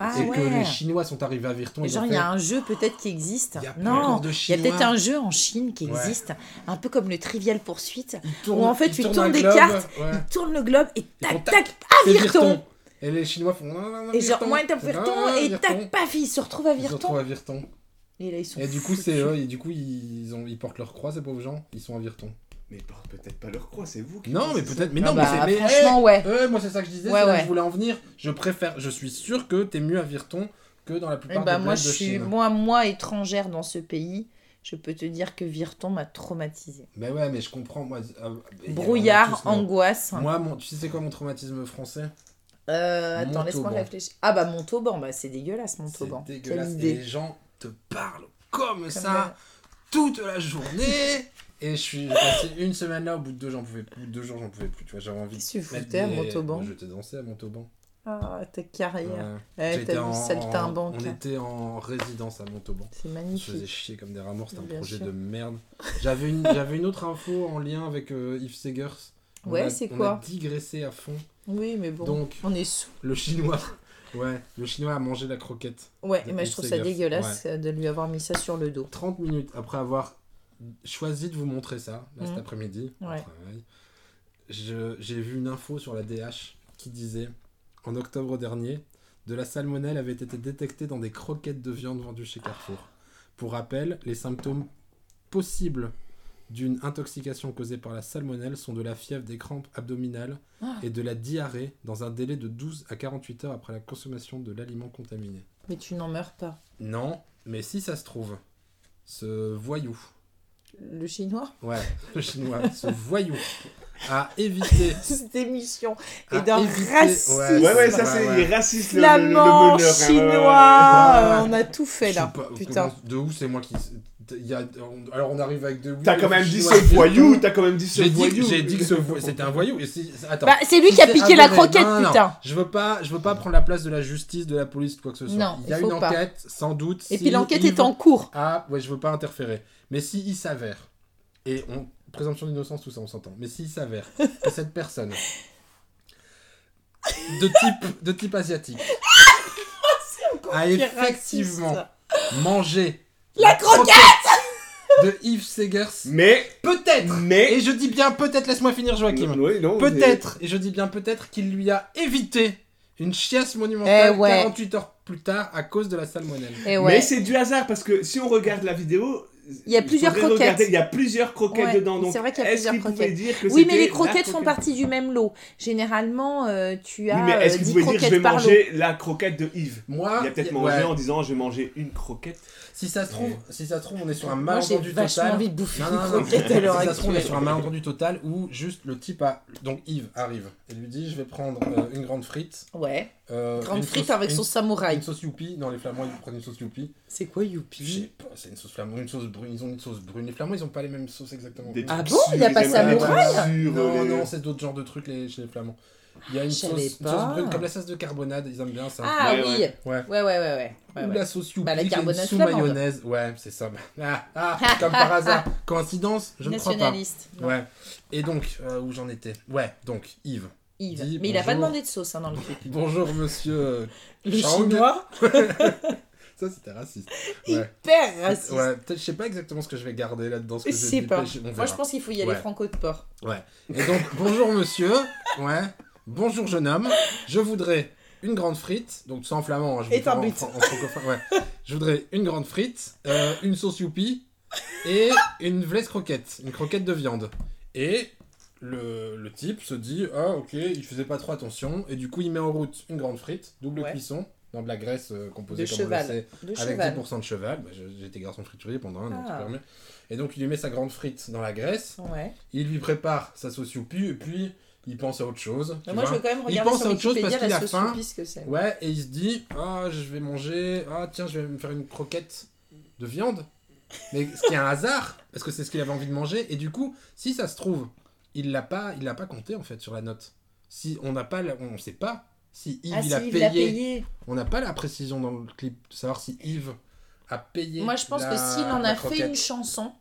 Ah et que les. Chinois sont arrivés à Virton. Genre, il y a un jeu peut-être qui existe. Il y a pas non, il y a peut-être un jeu en Chine qui Ouais. existe, un peu comme le Trivial Poursuite. Où en fait, tu tournes des globe, cartes, ouais. Il tourne le globe et tac, tac, à C'est Virton. Et les Chinois font. non, non, non, Et genre, Virton. moi, t'as Virton, et Virton. tac, paf, ils se retrouvent à Ils se retrouvent Virton. à Virton. Et là, ils sont Et du coup, c'est eux, et du coup, ils, ont, ils portent leur croix, ces pauvres gens. Ils sont à Virton. Mais porte peut-être pas leur croix, c'est vous qui Non, mais peut-être. Mais Ah non, bah, mais c'est. mais, franchement, ouais. eh, ouais, moi, c'est ça que je disais. Ouais, c'est là ouais. que je voulais en venir. Je préfère. Je suis sûr que t'es mieux à Virton que dans la Eh plupart bah, des moi, je de suis, Chine. moi, moi, étrangère dans ce pays, je peux te dire que Virton m'a traumatisé. Bah ouais, mais je comprends. Moi, euh, et on a Brouillard, tous angoisse. Moi, mon, tu sais c'est quoi mon traumatisme français? Euh, attends, laisse-moi réfléchir. Ah bah Montauban, bah c'est dégueulasse Montauban. C'est dégueulasse. Et les gens te parlent comme, Comme ça toute la journée. Et je suis passé une semaine là, au bout de deux, j'en pouvais plus. Deux jours, j'en pouvais plus. Tu vois, j'avais envie tu foutais à Montauban Moi, J'étais dansé à Montauban. Ah, ta carrière. Ouais. Ouais, t'as en- vu saltimbanque. On était en résidence à Montauban. C'est On se faisait magnifique. chier comme des rats morts, c'était un Bien projet sûr. de merde. J'avais une, j'avais une autre info en lien avec euh, Yves Segers. On Ouais, c'est On quoi a digressé à fond. Oui, mais bon, Donc, on est sous. le chinois. Ouais, le chinois a mangé la croquette. Ouais, mais je trouve ça dégueulasse euh, de lui avoir mis ça sur le dos. 30 minutes après avoir choisi de vous montrer ça, là, cet Mhm. après-midi, Ouais. j'ai vu une info sur la DH qui disait en octobre dernier, de la salmonelle avait été détectée dans des croquettes de viande vendues chez Carrefour. Pour rappel, les symptômes possibles d'une intoxication causée par la salmonelle sont de la fièvre, des crampes abdominales Ah. et de la diarrhée dans un délai de 12 à 48 heures après la consommation de l'aliment contaminé. Mais tu n'en meurs pas. Non, mais si ça se trouve, ce voyou, Le chinois ouais, le chinois, ce voyou, a évité. Cette émission a est d'un racisme. ouais, Ouais, ouais, ça c'est ouais. raciste le, le, le Flamand, hein, chinois, euh, on a tout fait là. pas, Putain. de où c'est moi qui. il Y a, on- alors on arrive avec de. T'as quand même dit ce voyou, t'as quand même dit ce voyou. j'ai dit que ce c'était un voyou. Et si- attends. Bah, c'est lui qui a piqué la croquette, non, non, non. putain. Je veux pas, je veux pas prendre la place de la justice, de la police, de quoi que ce soit. Non, il y a une enquête, sans doute. Et si puis l'enquête est en cours. Ah, ouais, je veux pas interférer. Mais si il s'avère, et on, présomption d'innocence, tout ça, on s'entend. Mais s'il s'avère que cette personne de type, de type asiatique a effectivement raciste. mangé La croquette de Yves Segers, Mais, peut-être, mais. et je dis bien peut-être, laisse-moi finir Joachim, Oui, peut-être, et je dis bien peut-être qu'il lui a évité une chiasse monumentale Eh ouais. 48 heures plus tard à cause de la salmonelle. Ouais. Mais c'est du hasard parce que si on regarde la vidéo. Il y a plusieurs croquettes. regarder, Il y a plusieurs croquettes Ouais, dedans. Donc, c'est vrai qu'il y a est-ce plusieurs croquettes. dire que Oui, mais les croquettes font croquette partie du même lot. Généralement, euh, tu as Oui, mais est-ce qu'il 10 pouvait dire je vais lot. manger la croquette de Yves Moi, Il a peut-être ouais, mangé en disant je vais manger une croquette. si ça se trouve, si ça se trouve, on est sur un Moi, j'ai malentendu total. envie de bouffer Non, non, non, croquette Si ça se trouve, on est sur un malentendu total où juste le type a. Donc Yves arrive et lui dit Je vais prendre euh, une grande frite. Ouais. euh, Grande frite sauce- avec sauce samouraï. Une sauce youpi. Non, les flamands ils prennent une sauce youpi. C'est quoi Je sais Youpi pas, c'est une sauce flamande, une sauce brune. Ils ont une sauce brune. Les flamands ils ont pas les mêmes sauces exactement. Des Ah bon, il y a pas samouraï Non, les- non, c'est d'autres genres de trucs les, chez les flamands. Il y a une sauce, une brune comme la sauce de carbonade, ils aiment bien ça. Ah Ouais, oui. ouais. Ouais. Ouais, ouais, ouais, Ou la sauce youpi, Bah, la carbonade sous flamande. mayonnaise. Ouais, c'est ça. Ah, ah, comme par hasard. Coïncidence? Je ne crois pas. Nationaliste. Ouais. Et donc, euh, où j'en étais? Ouais, donc, Yves. Yves. Mais il a pas demandé de sauce hein, dans le clip. Bonjour, monsieur. euh, Le chinois, Ça, c'était raciste. Ouais. hyper raciste. Ouais, peut-être, je sais pas exactement ce que je vais garder là-dedans. ce que Je sais pas. Moi, je pense qu'il faut y aller Ouais. franco de porc. Ouais. Et donc, bonjour, monsieur. Ouais. Bonjour, jeune homme. Je voudrais une grande frite. Donc, sans flamand. hein, je Et un en, but. en francophone. Ouais. Je voudrais une grande frite, euh, une sauce youpi et une vlaise croquette. Une croquette de viande. Et le, le type se dit Ah, ok, il faisait pas trop attention. Et du coup, il met en route une grande frite, double Ouais. cuisson, dans de la graisse euh, composée De comme cheval. on le sait, De avec cheval. 10% de cheval. Bah, J'étais garçon friturier pendant un an, Ah. tu. Et donc, il lui met sa grande frite dans la graisse. Ouais. Il lui prépare sa sauce youpi et puis il pense à autre chose. tu moi, je veux quand même Il regarder pense sur à autre chose parce qu'il la a faim. que. Ouais, et il se dit Ah, je vais manger. Ah, tiens, je vais me faire une croquette de viande. Mais ce qui est un hasard, parce que c'est ce qu'il avait envie de manger. Et du coup, si ça se trouve, il l'a pas, il l'a pas compté en fait sur la note. Si on n'a pas, on sait pas si Yves Ah, il si, a Yves payé. l'a payé. On n'a pas la précision dans le clip de savoir si Yves a payé. Moi, je pense la- que s'il en a fait une chanson,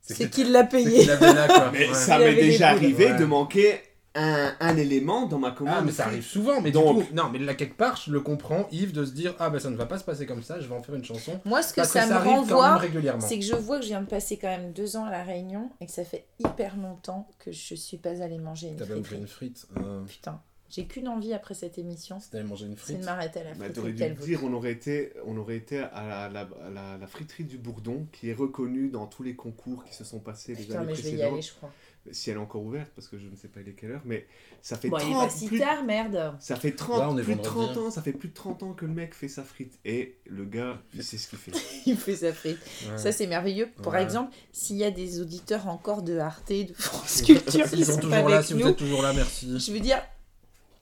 c'est qu'il l'a payé. là, quoi. Mais Ouais. ça m'est déjà arrivé Ouais. de manquer un, un élément dans ma commande. Ah, mais ça arrive souvent, mais Donc- du coup, non, mais là, quelque part, je le comprends, Yves, de se dire, ah, bah, ça ne va pas se passer comme ça, je vais en faire une chanson. Moi, ce que Parce ça, que ça me renvoie, régulièrement. c'est que je vois que je viens de passer quand même deux ans à La Réunion et que ça fait hyper longtemps que je suis pas allée manger une T'as même fait friterie. une frite. euh, Putain, j'ai qu'une envie après cette émission, si t'avais mangé une c'est de frite. m'arrêter à la Bah, friterie T'aurais dû dire, on aurait été, on aurait été à la, la- à la- la friterie du Bourdon, qui est reconnue dans tous les concours qui se sont passés les Putain, années mais je vais y précédentes. aller, je crois. Si elle est encore ouverte, parce que je ne sais pas il est quelle heure, mais ça fait Bon, il est 30, pas si plus, tard, merde. ça fait 30, Là, on est plus de vendredi. 30 ans, ça fait plus de 30 ans que le mec fait sa frite. Et le gars, il sait ce qu'il fait. Il fait sa frite. Ouais. Ça, c'est merveilleux. Par Ouais. exemple, s'il y a des auditeurs encore de Arte, de France Culture, qui Ils sont sont toujours là, avec si vous nous, êtes toujours là, merci. je veux dire,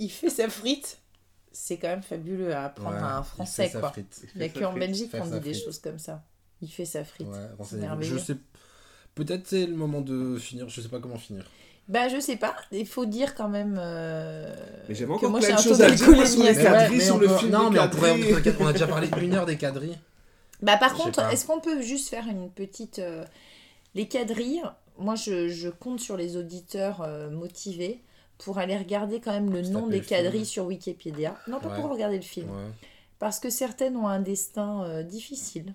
il fait sa frite. C'est quand même fabuleux à apprendre Ouais, à un il fait français, sa quoi. frite. Il n'y a qu'en frite. Belgique qu'on dit des choses comme ça. Il fait sa frite. Ouais, c'est renseignez-vous. merveilleux. Je sais. Peut-être c'est le moment de finir, je sais pas comment finir. Bah, je sais pas. Il faut dire quand même. euh, Mais j'avais que encore moi, plein j'ai de un choses à dire sur les quadrilles, sur on le peut- film non, mais on, pourrait, on pourrait- on a déjà parlé une heure des quadrilles. Bah, par contre, est-ce qu'on peut juste faire une petite. euh, Les quadrilles, moi, je, je compte sur les auditeurs euh, motivés pour aller regarder quand même le Se nom des le film. quadrilles sur Wikipédia. Non, pas Ouais. pour regarder le film. Ouais. Parce que certaines ont un destin euh, difficile.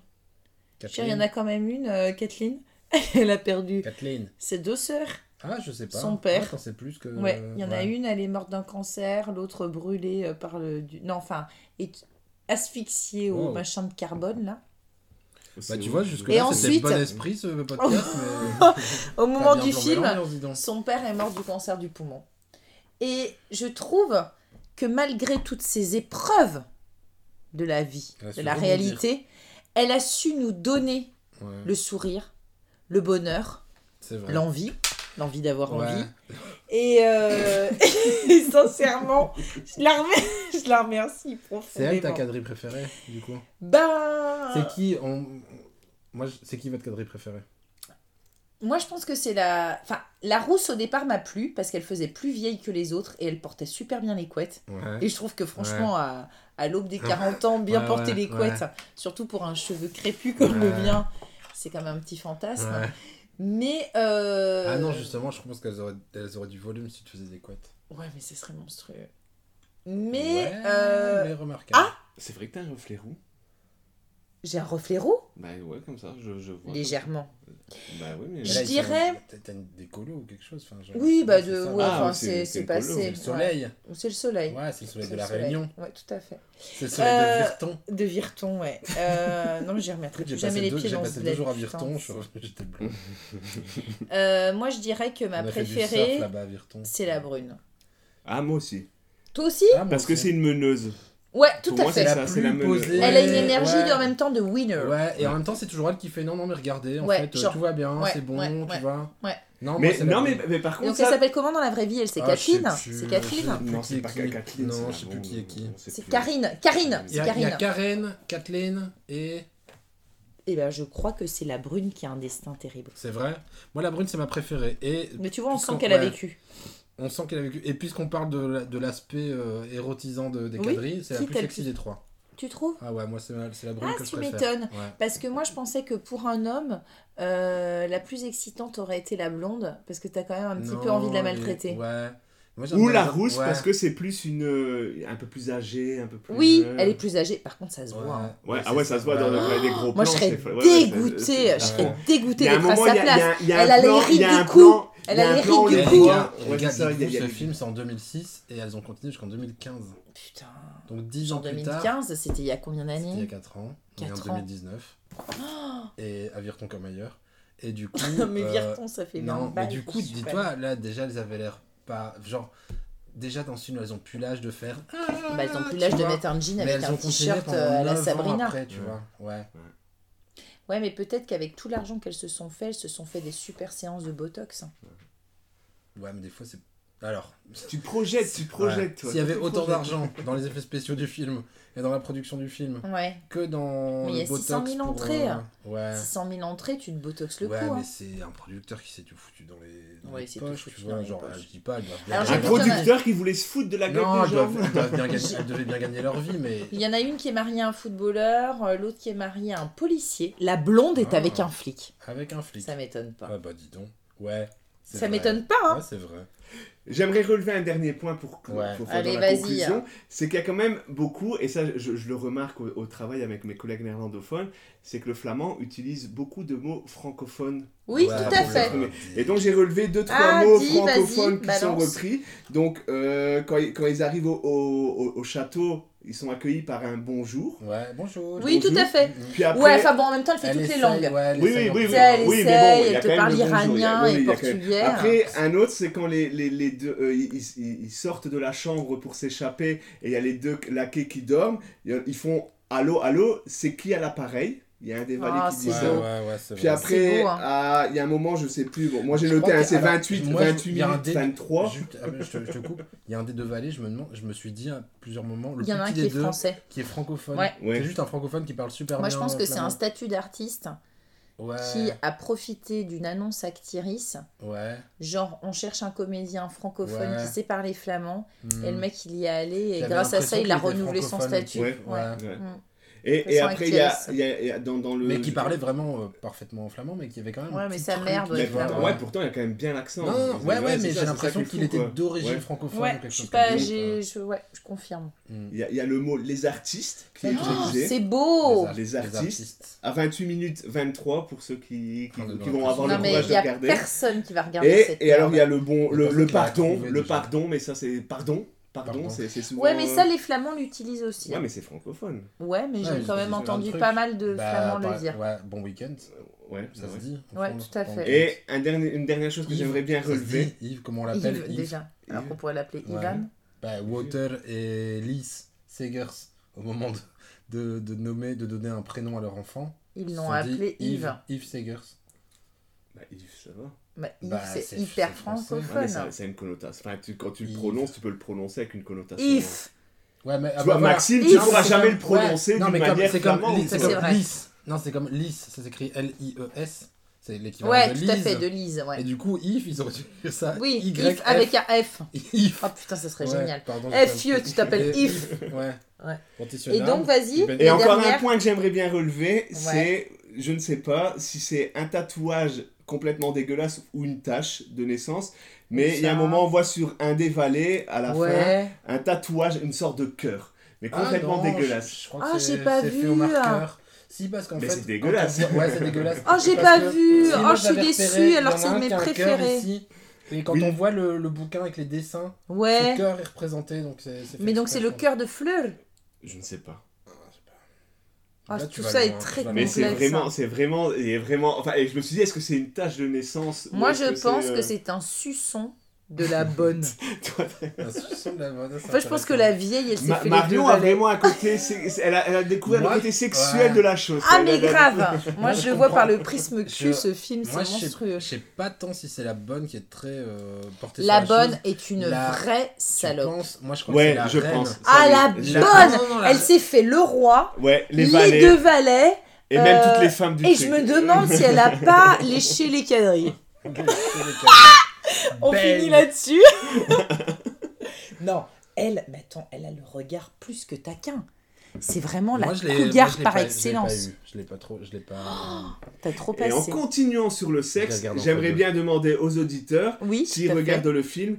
Cher, il y Kathleen. en a quand même une, euh, Kathleen. Elle a perdu Kathleen. ses deux sœurs. Ah, je sais pas. Son père. Ouais, t'en sais plus que. Ouais, il y en a une, elle est morte d'un cancer, l'autre brûlée euh, par le. Du... Non, enfin, est asphyxiée au machin de carbone, là. Bah, tu vois, jusque Et là, c'était ensuite- bon esprit ce podcast, mais. Au moment du film, son père est mort du cancer du poumon. Et je trouve que malgré toutes ces épreuves de la vie, de la réalité, elle a su nous donner Ouais, le sourire, le bonheur, l'envie, l'envie d'avoir Ouais. envie. Et, euh, et sincèrement, je la, remets, je la remercie C'est elle ta profondément. quadrille préférée, du coup? Ben, C'est qui on... Moi, c'est qui votre quadrille préférée? moi, je pense que c'est la. Enfin, la rousse au départ m'a plu parce qu'elle faisait plus vieille que les autres et elle portait super bien les couettes. Et je trouve que franchement, à, l'aube des 40 ans, bien porter les couettes, surtout pour un cheveu crépus comme le mien, c'est quand même un petit fantasme. Mais. Euh, ah non, justement, je pense qu'elles auraient, elles auraient du volume si tu faisais des couettes. Ouais, mais ce serait monstrueux. Mais. Euh, mais remarquable. Ah C'est vrai que t'as un reflet roux. J'ai un reflet roux Bah ouais, comme ça, je, je vois. Légèrement. Bah oui, mais... Je dirais... T'as des colos ou quelque chose enfin. Oui, bah de... Ouais, ah, c'est passé. C'est le soleil. Ouais. C'est le soleil. Ouais, c'est le soleil de la. Réunion. Ouais, tout à fait. C'est le soleil de euh, Virton. De Virton, ouais. Euh... non, j'y remettrai plus jamais les pieds dans ce J'ai passé deux jours à Virton, j'étais bleu. Euh, moi, je dirais que ma préférée, c'est la brune. Ah, moi aussi. Toi aussi ah, Parce que c'est une meneuse. Ouais, tout à moi, fait. C'est la plus posée. Elle a une énergie ouais. en même temps de winner. Ouais, et en même temps, c'est toujours elle qui fait non, non, mais regardez, en fait, euh, tout va bien, c'est bon, tu vois. Ouais. Non, mais, non mais, mais, par contre. Donc, ça... elle s'appelle comment dans la vraie vie Elle, c'est ah, Kathleen C'est Kathleen Non, c'est pas Kathleen. Non, je sais plus qui est qui. C'est Karine. Karine Karine. Il y a Karen, Kathleen et. Eh ben, je crois que c'est la brune qui a un destin terrible. C'est vrai Moi, la brune, c'est ma préférée. Et mais tu vois, on sent qu'elle a vécu on sent qu'elle a vécu. Et puisqu'on parle de, de l'aspect euh, érotisant de, des oui, c'est la plus sexy des trois. Tu trouves? Ah ouais, moi c'est la, la brune ah, tu m'étonnes. Parce que moi je pensais que pour un homme, euh, la plus excitante aurait été la blonde, parce que t'as quand même un petit peu envie de la maltraiter. Ou la rousse, parce que c'est plus une. Euh, un peu plus âgée, un peu plus. Oui, elle est plus âgée, par contre ça se voit. Hein. Ah ouais, ça, se voit dans oh les gros plans. Moi je serais dégoûtée, je serais dégoûtée d'être à sa place. Elle a les rides de cou. Elle a les rides du cou. Ce film, c'est en 2006 et elles ont continué jusqu'en 2015. Putain. Donc 10 ans plus tard. 2015, c'était il y a combien d'années il y a 4 ans. 4 en 2019. Et à Virton comme ailleurs. Et du coup. non mais euh, Virton, ça fait Non, mais du coup, dis-toi, là, déjà, elles avaient l'air pas. Genre déjà dans ce film, elles ont plus l'âge de faire. Bah, elles ont ah, plus l'âge de mettre un jean avec un t-shirt euh, à la Sabrina. Après, tu vois. Ouais. Ouais, mais peut-être qu'avec tout l'argent qu'elles se sont fait, elles se sont fait des super séances de Botox. Hein. Ouais, mais des fois, c'est. Alors. Tu projettes, tu projettes, toi. S'il y avait autant d'argent dans les effets spéciaux du film et dans la production du film ouais. que dans mais le y a botox 600 000 entrées. Hein. Euh, ouais. 600 000 entrées, tu te botox le ouais, cou. Ouais, mais hein. c'est un producteur qui s'est tout foutu dans les, ouais, je dis pas, un producteur qui voulait se foutre de la gueule non, des. Ils devaient bien gagner leur vie, mais... Il y en a une qui est mariée à un footballeur, euh, l'autre qui est mariée à un policier. La blonde est ah, avec un flic. Avec un flic. Ça m'étonne pas. Ah bah dis donc. Ouais. Ça m'étonne pas, hein. Ouais, c'est vrai. J'aimerais relever un dernier point pour, pour faire la conclusion. C'est qu'il y a quand même beaucoup, et ça je, le remarque au, travail avec mes collègues néerlandophones, c'est que le flamand utilise beaucoup de mots francophones. Oui, tout à fait. Et donc j'ai relevé deux, trois ah, mots francophones qui sont repris. Donc euh, quand, ils arrivent au château ils sont accueillis par un bonjour. Oui, tout à fait. Puis enfin bon, en même temps, elle fait toutes les langues. Oui, oui, oui, elle oui, essaye, mais elle te parle iranien et portugais. Même... Après, un autre, c'est quand les, les, les deux, euh, ils, ils, sortent de la chambre pour s'échapper et il y a les deux laquais qui dorment. Ils font Allô, allô, c'est qui à l'appareil? Il y a un des ah, valets qui dit Puis après, hein. ah, il y a un moment, je sais plus. Bon, moi j'ai noté, hein, c'est 28, moi, 28 je... minutes, dé... 3. Je... Je, te, je, te, coupe. Il y a un des deux valets, je me, demande, je me suis dit à plusieurs moments, il y en a un qui est deux, français. Qui est francophone. C'est juste un francophone qui parle super moi, bien. Moi je pense que c'est un statut d'artiste. Qui a profité d'une annonce actrice. Ouais. Genre, on cherche un comédien francophone qui sait parler flamand. Et le hmm. mec, il y est allé. Et grâce à ça, il a renouvelé son statut. Ouais. Mm. Et, après, il y, a, dans, dans le. Mais qui parlait vraiment euh, parfaitement flamand, mais qui avait quand même. Ouais, mais sa mère doit être. Ouais, pourtant, il y a quand même bien l'accent. Non, ouais, ouais, mais j'ai l'impression qu'il était d'origine francophone. Ouais, je suis pas. Je, ouais, je confirme. Mm. Il y, a le mot les artistes qui est ah, utilisé. C'est beau Les artistes. À 28 minutes 23 pour ceux qui, vont avoir le courage de regarder. Il y a personne qui va regarder. Et alors, il y a le bon. Le pardon, le pardon, mais ça, c'est pardon. Pardon, Ouais, mais ça, les Flamands l'utilisent aussi. Ouais, hein. mais c'est francophone. Ouais, mais j'ai quand même entendu pas mal de bah, Flamands le dire. Bon week-end. Ouais, ça se dit. Ouais, tout à fait. Et une dernière chose que j'aimerais bien relever. Yves, comment on l'appelle Yves, déjà. Yves. Alors qu'on pourrait l'appeler. Ivan. Bah, Water et Lys Segers, au moment de, de, de, nommer, de donner un prénom à leur enfant. Ils l'ont appelé Yves. Yves Segers. Bah, Yves, ça va. Bah, bah, c'est hyper francophone. C'est hein. une connotation. Quand tu le prononces, tu peux le prononcer avec une connotation. If. Hein. Tu ah, vois, bah, Maxime, tu ne pourras jamais le prononcer ouais. d'une manière C'est comme, comme lisse. Non, c'est comme lisse. Ça s'écrit L-I-E-S. C'est l'équivalent ouais, de Lise. Ouais, tout à fait, de Lise. Ouais. Et du coup, if, ils auraient dû ça. Oui, y if avec un F. If. Oh putain, ça serait génial. Pardon, F, tu t'appelles if. Ouais. Et donc, vas-y. Et encore un point que j'aimerais bien relever, c'est, je ne sais pas, si c'est un tatouage complètement dégueulasse ou une tache de naissance. Mais il y a un moment, on voit sur un des valets, à la fin, un tatouage, une sorte de cœur. Mais Ah, complètement non, dégueulasse. Je, je crois Ah, que j'ai c'est- pas c'est fait vu, au marqueur. Si, parce qu'en Mais fait. c'est dégueulasse. quand on voit- Ouais, c'est dégueulasse. Oh, j'ai pas que vu. si, Oh, je suis déçue, alors c'est un de mes préférés. Et quand Oui. on voit le, le bouquin avec les dessins, Ouais. ce cœur est représenté. Donc c'est, Mais donc c'est le cœur de fleur. Je ne sais pas. Ah, Là, tout ça est très vas Mais loin. c'est complexe, vraiment, hein. c'est vraiment, est vraiment. Enfin, et je me suis dit, est-ce que c'est une tache de naissance? Moi, je que pense que euh, c'est un suçon de la bonne. toi, de la Enfin, je pense que la vieille, elle s'est Ma- fait les deux Marion a vraiment un côté. Elle a, elle a découvert Moi, le côté sexuel ouais. de la chose. Ah, mais grave Moi, je je le vois par le prisme cul, Je- ce film, c'est monstrueux. je sais pas tant si c'est la bonne qui est très euh, portée La sur la bonne chose. est une La- vraie salope. Moi, je crois Ouais, que c'est la je reine. pense. Ah, la bonne Non, non, la- Elle s'est fait le roi, Ouais, les, deux valets, Et même euh, toutes les femmes du et je me demande si elle a pas léché les quadrilles. On Belle. finit là-dessus. non, elle, mais attends, elle a le regard plus que taquin. C'est vraiment la Moi, moi, cougar par pas- excellence. Je l'ai pas eu. Je l'ai pas trop. Je l'ai pas. T'as trop Et en passé. continuant sur le sexe, j'aimerais bien demander aux auditeurs Oui, s'ils à fait. regardent le film.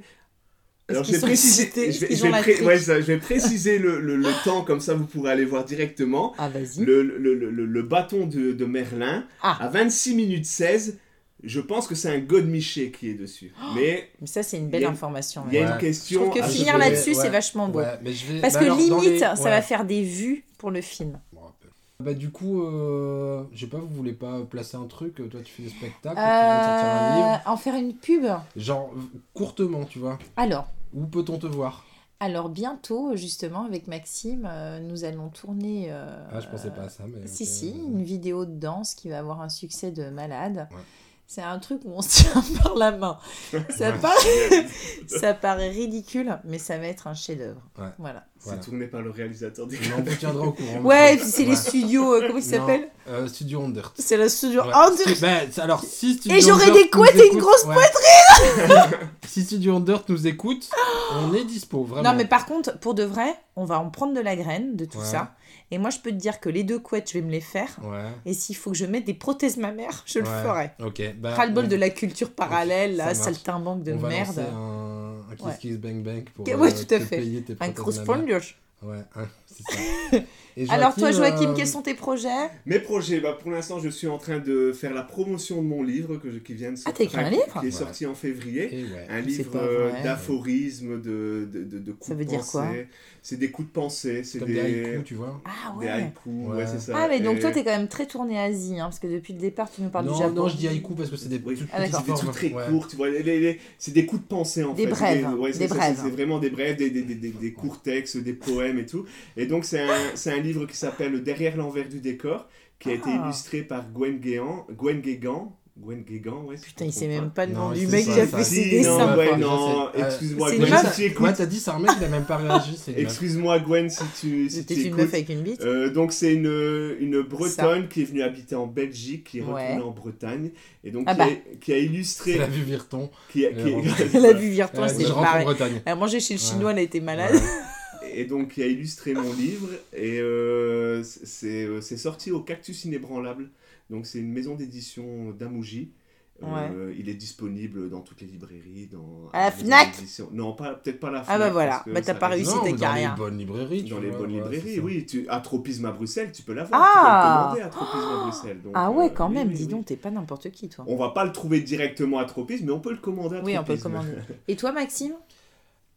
Alors je vais préciser, excités? je vais, Ils je ont vais la pré- trique. ouais, ça, je vais préciser le, le- le temps comme ça vous pourrez aller voir directement. Ah, vas-y. Le, le, le- le- le bâton de, de Merlin Ah. à 26 minutes 16. Je pense que c'est un godemiché qui est dessus. Mais Mais ça, c'est une belle Il y a- information. il y a ouais. une Ouais. Je question. trouve que Ah, finir là-dessus, c'est vachement beau. Ouais, mais je vais. Parce bah que alors, limite, les- ça ouais. va faire des vues pour le film. Rappelle. Bah du coup, euh, je sais pas, vous voulez pas placer un truc Toi, tu fais des spectacles, tu viens de sortir un Euh, livre. en faire une pub Genre courtement, tu vois. Alors, Où peut-on te voir? Alors bientôt, justement, avec Maxime, euh, nous allons tourner. euh, Ah, je pensais pas à ça, mais. Si, si, une vidéo de danse qui va avoir un succès de malade. Ouais. C'est un truc où on se tient par la main. Ça, paraît, ça paraît ridicule, mais ça va être un chef-d'œuvre. Ouais. Voilà. C'est Voilà. tourné par le réalisateur des on vous tiendra au courant. Ouais, et puis c'est Ouais. les studios, euh, comment ils s'appellent euh, Studio Ondert. C'est le studio Ouais. Bah, c'est- alors, si Studio Et j'aurai des nous couettes et une écoute- grosse ouais. si Studio Ondert nous écoute, on est dispo, vraiment. Non, mais par contre, pour de vrai, on va en prendre de la graine de tout Ouais. ça. Et moi, je peux te dire que les deux couettes, je vais me les faire. Ouais. Et s'il faut que je mette des prothèses mammaires, je le ferai. Ok. Bah, Ras-le-bol on- de la culture parallèle, là, saltimbanque de on va merde. lancer un, Kiss Ouais. Kiss Bang Bang pour ouais, euh, tout à te fait. payer tes Un crowdfunding. Ouais, ça. Et Alors, toi, Joachim, euh, quels sont tes projets? Mes projets, bah, pour l'instant, je suis en train de faire la promotion de mon livre que je- qui vient de Ah, t'as sortir. écrit un livre? Qui est Ouais. sorti en février. Ouais. Un livre euh, d'aphorismes, de, de, de, de coups Ça veut de dire pensée. quoi C'est des coups de pensée, c'est des, des haïkus, tu vois. Ah des ouais. haïkus, ouais, Ouais. c'est ça. Ah, mais donc Et- toi, t'es quand même très tourné Asie, hein, parce que depuis le départ, tu nous parles du Japon. non, je dis haïku parce que c'est des Oui. toutes Ah, des trucs très courts, tu vois. les- les- les- C'est des coups de pensée en Des fait. brèves, C'est ouais, c'est des brèves. c'est- C'est vraiment des brèves, des, des, des, des, des courts textes, des poèmes et tout. Et donc c'est un, c'est un livre qui s'appelle Derrière l'envers du décor, qui a été Ah. illustré par Gwen Guégan. Gwen Guégan. Gwen Guégan, ouais. Putain, me il sait même pas le nom Non, du il mec qui a fait ça. ses Si, dessins. non, ouais, non, c'est- excuse-moi, c'est Gwen, meuf si tu écoutes. Ouais, t'as dit, c'est un mec, il a même pas réagi. c'est. Excuse-moi, Gwen, si tu, si C'était tu une écoutes. meuf avec une bite. Euh, donc c'est une, une Bretonne qui est venue habiter en Belgique, qui est retournée Ouais. en Bretagne, et donc Ah qui, bah. a, qui a illustré... C'est la vue Virton. Qui a- qui Elle a- vu Virton, Elle a elle rentre en barrée. Bretagne. Elle a mangé chez le chinois, elle a été malade. Ouais. et donc qui a illustré mon livre, et euh, c'est euh, c'est sorti au Cactus Inébranlable, donc c'est une maison d'édition d'Amouji. Euh, il est disponible dans toutes les librairies, dans À la Fnac. Non, peut-être pas à la Ah Fnac. bah voilà, bah t'as pas réussi Non, ta mais carrière. Dans les bonnes librairies. Dans les vois, bonnes librairies, oui. Tu, à Tropisme à Bruxelles, tu peux l'avoir. Ah Tu peux le commander à Tropisme à Bruxelles. donc, Ah ouais, euh, quand même, oui, dis oui. donc, t'es pas n'importe qui, toi. On va pas le trouver directement à Tropisme, mais on peut le commander à Oui, on peut le commander. Et toi, Maxime?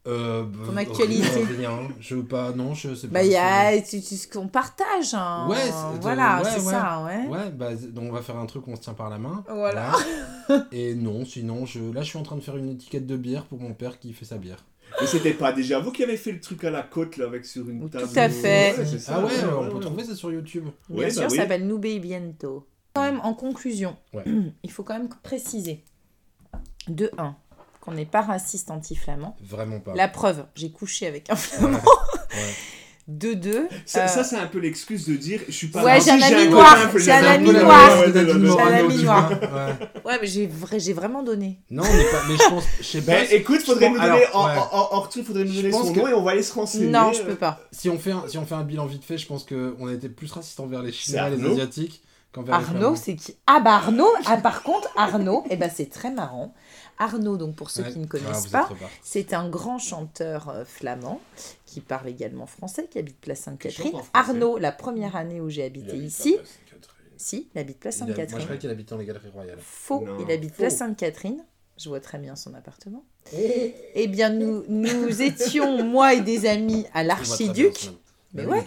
Euh, Ton bah, actualité. Rien. Je veux pas. Non, je sais pas. Bah, il y a tu- tu- ce qu'on partage. hein. Ouais, c'est- voilà, ouais, c'est ouais. ça, ouais. Ouais, bah, donc on va faire un truc où on se tient par la main. Voilà. Et non, sinon, je... là, je suis en train de faire une étiquette de bière pour mon père qui fait sa bière. Mais c'était pas déjà vous qui avez fait le truc à la côte, là, avec sur une Tout table. à fait. Ouais, c'est ça, ah ouais, on peut trouver ça sur YouTube. Bien Ouais, sûr, bah ça s'appelle Nube Biento. Quand même, en conclusion, Ouais. il faut quand même préciser. De 1, qu'on n'est pas raciste anti-flamand. Vraiment pas. La preuve, j'ai couché avec un Ouais. flamand. Ouais. De 2, Ça, ça, c'est un peu l'excuse de dire je suis pas Ouais, j'ai un ami noir, j'ai un ami Ouais, ouais, noir. ouais, ouais, ouais, ouais, ouais. J'ai un ami noir. ouais. ouais, mais j'ai vrai- j'ai vraiment donné. Non, on n'est pas. Mais je pense. Je sais pas. Ben, écoute, faudrait nous donner, alors, en, ouais. en, en- hors truc, faudrait nous donner son que- nom et on va aller se renseigner. Non, je euh, peux pas. Si on, fait un, si on fait un bilan vite fait, je pense qu'on a été plus raciste envers les Chinois et les. Asiatiques Arnaud, c'est qui? Ah bah Arnaud, ah, par contre Arnaud, eh ben c'est très marrant. Arnaud, donc pour ceux Ouais. qui ne Ah, connaissent êtes pas, c'est un grand chanteur euh, flamand qui parle également français, qui habite Place Sainte-Catherine. Arnaud, la première année où j'ai habité ici, si, il habite Place Il a- Moi, je Sainte-Catherine. croyais qu'il habitait dans les Galeries Royales. Faux, Non. il habite Faux. Place Sainte-Catherine. Je vois très bien son appartement. Eh bien, nous, nous étions, moi et des amis, à l'Archiduc. Mais Bah ouais.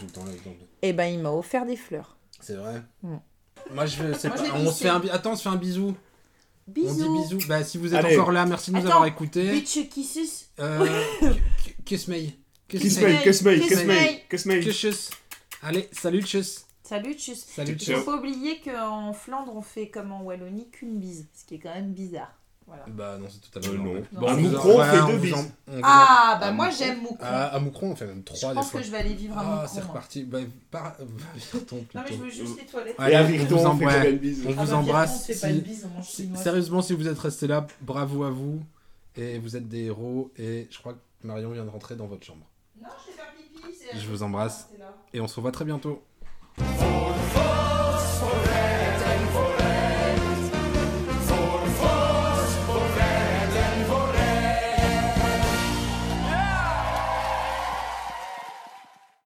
Eh ben, il m'a offert des fleurs. C'est vrai. Mm. Moi, je veux. Moi, pas- On se fait un. Attends, on se fait un bisou. On dit Bisous. bisous. Bah, si vous êtes Allez. encore là, merci de nous Attends. avoir écoutés. Bitch kisses. Euh. Kiss me. Kiss Kiss me. me, kiss me, Kiss kiss me. me, kiss me. Tchuss. Allez, salut, tchuss. Salut, tchuss. Salut, Il tchuss. faut pas oublier qu'en Flandre, on fait comme en Wallonie qu'une bise, ce qui est quand même bizarre. Voilà. Bah, non, c'est totalement Euh, non. normal. Non, Bon, c'est on vous Moucron, on fait deux vous bises. en- vous Ah, bah Ah, moi j'aime Moucron. Ah, à Moucron, on fait même je trois des pense fois. que je vais aller vivre à Ah, Moucron. c'est moi. reparti. Bah, par... va vers ton Non, mais je plutôt. veux juste les toilettes. Et Allez, à on vous Virton, on fait bises On Ah vous bah, embrasse. On fait pas Si- une bise, on mange si- chinois. Sérieusement, si vous êtes restés là, bravo à vous. Et vous êtes des héros. Et je crois que Marion vient de rentrer dans votre chambre. Non, je vais faire pipi. c'est- Je vous embrasse. C'est là. Et on se revoit très bientôt.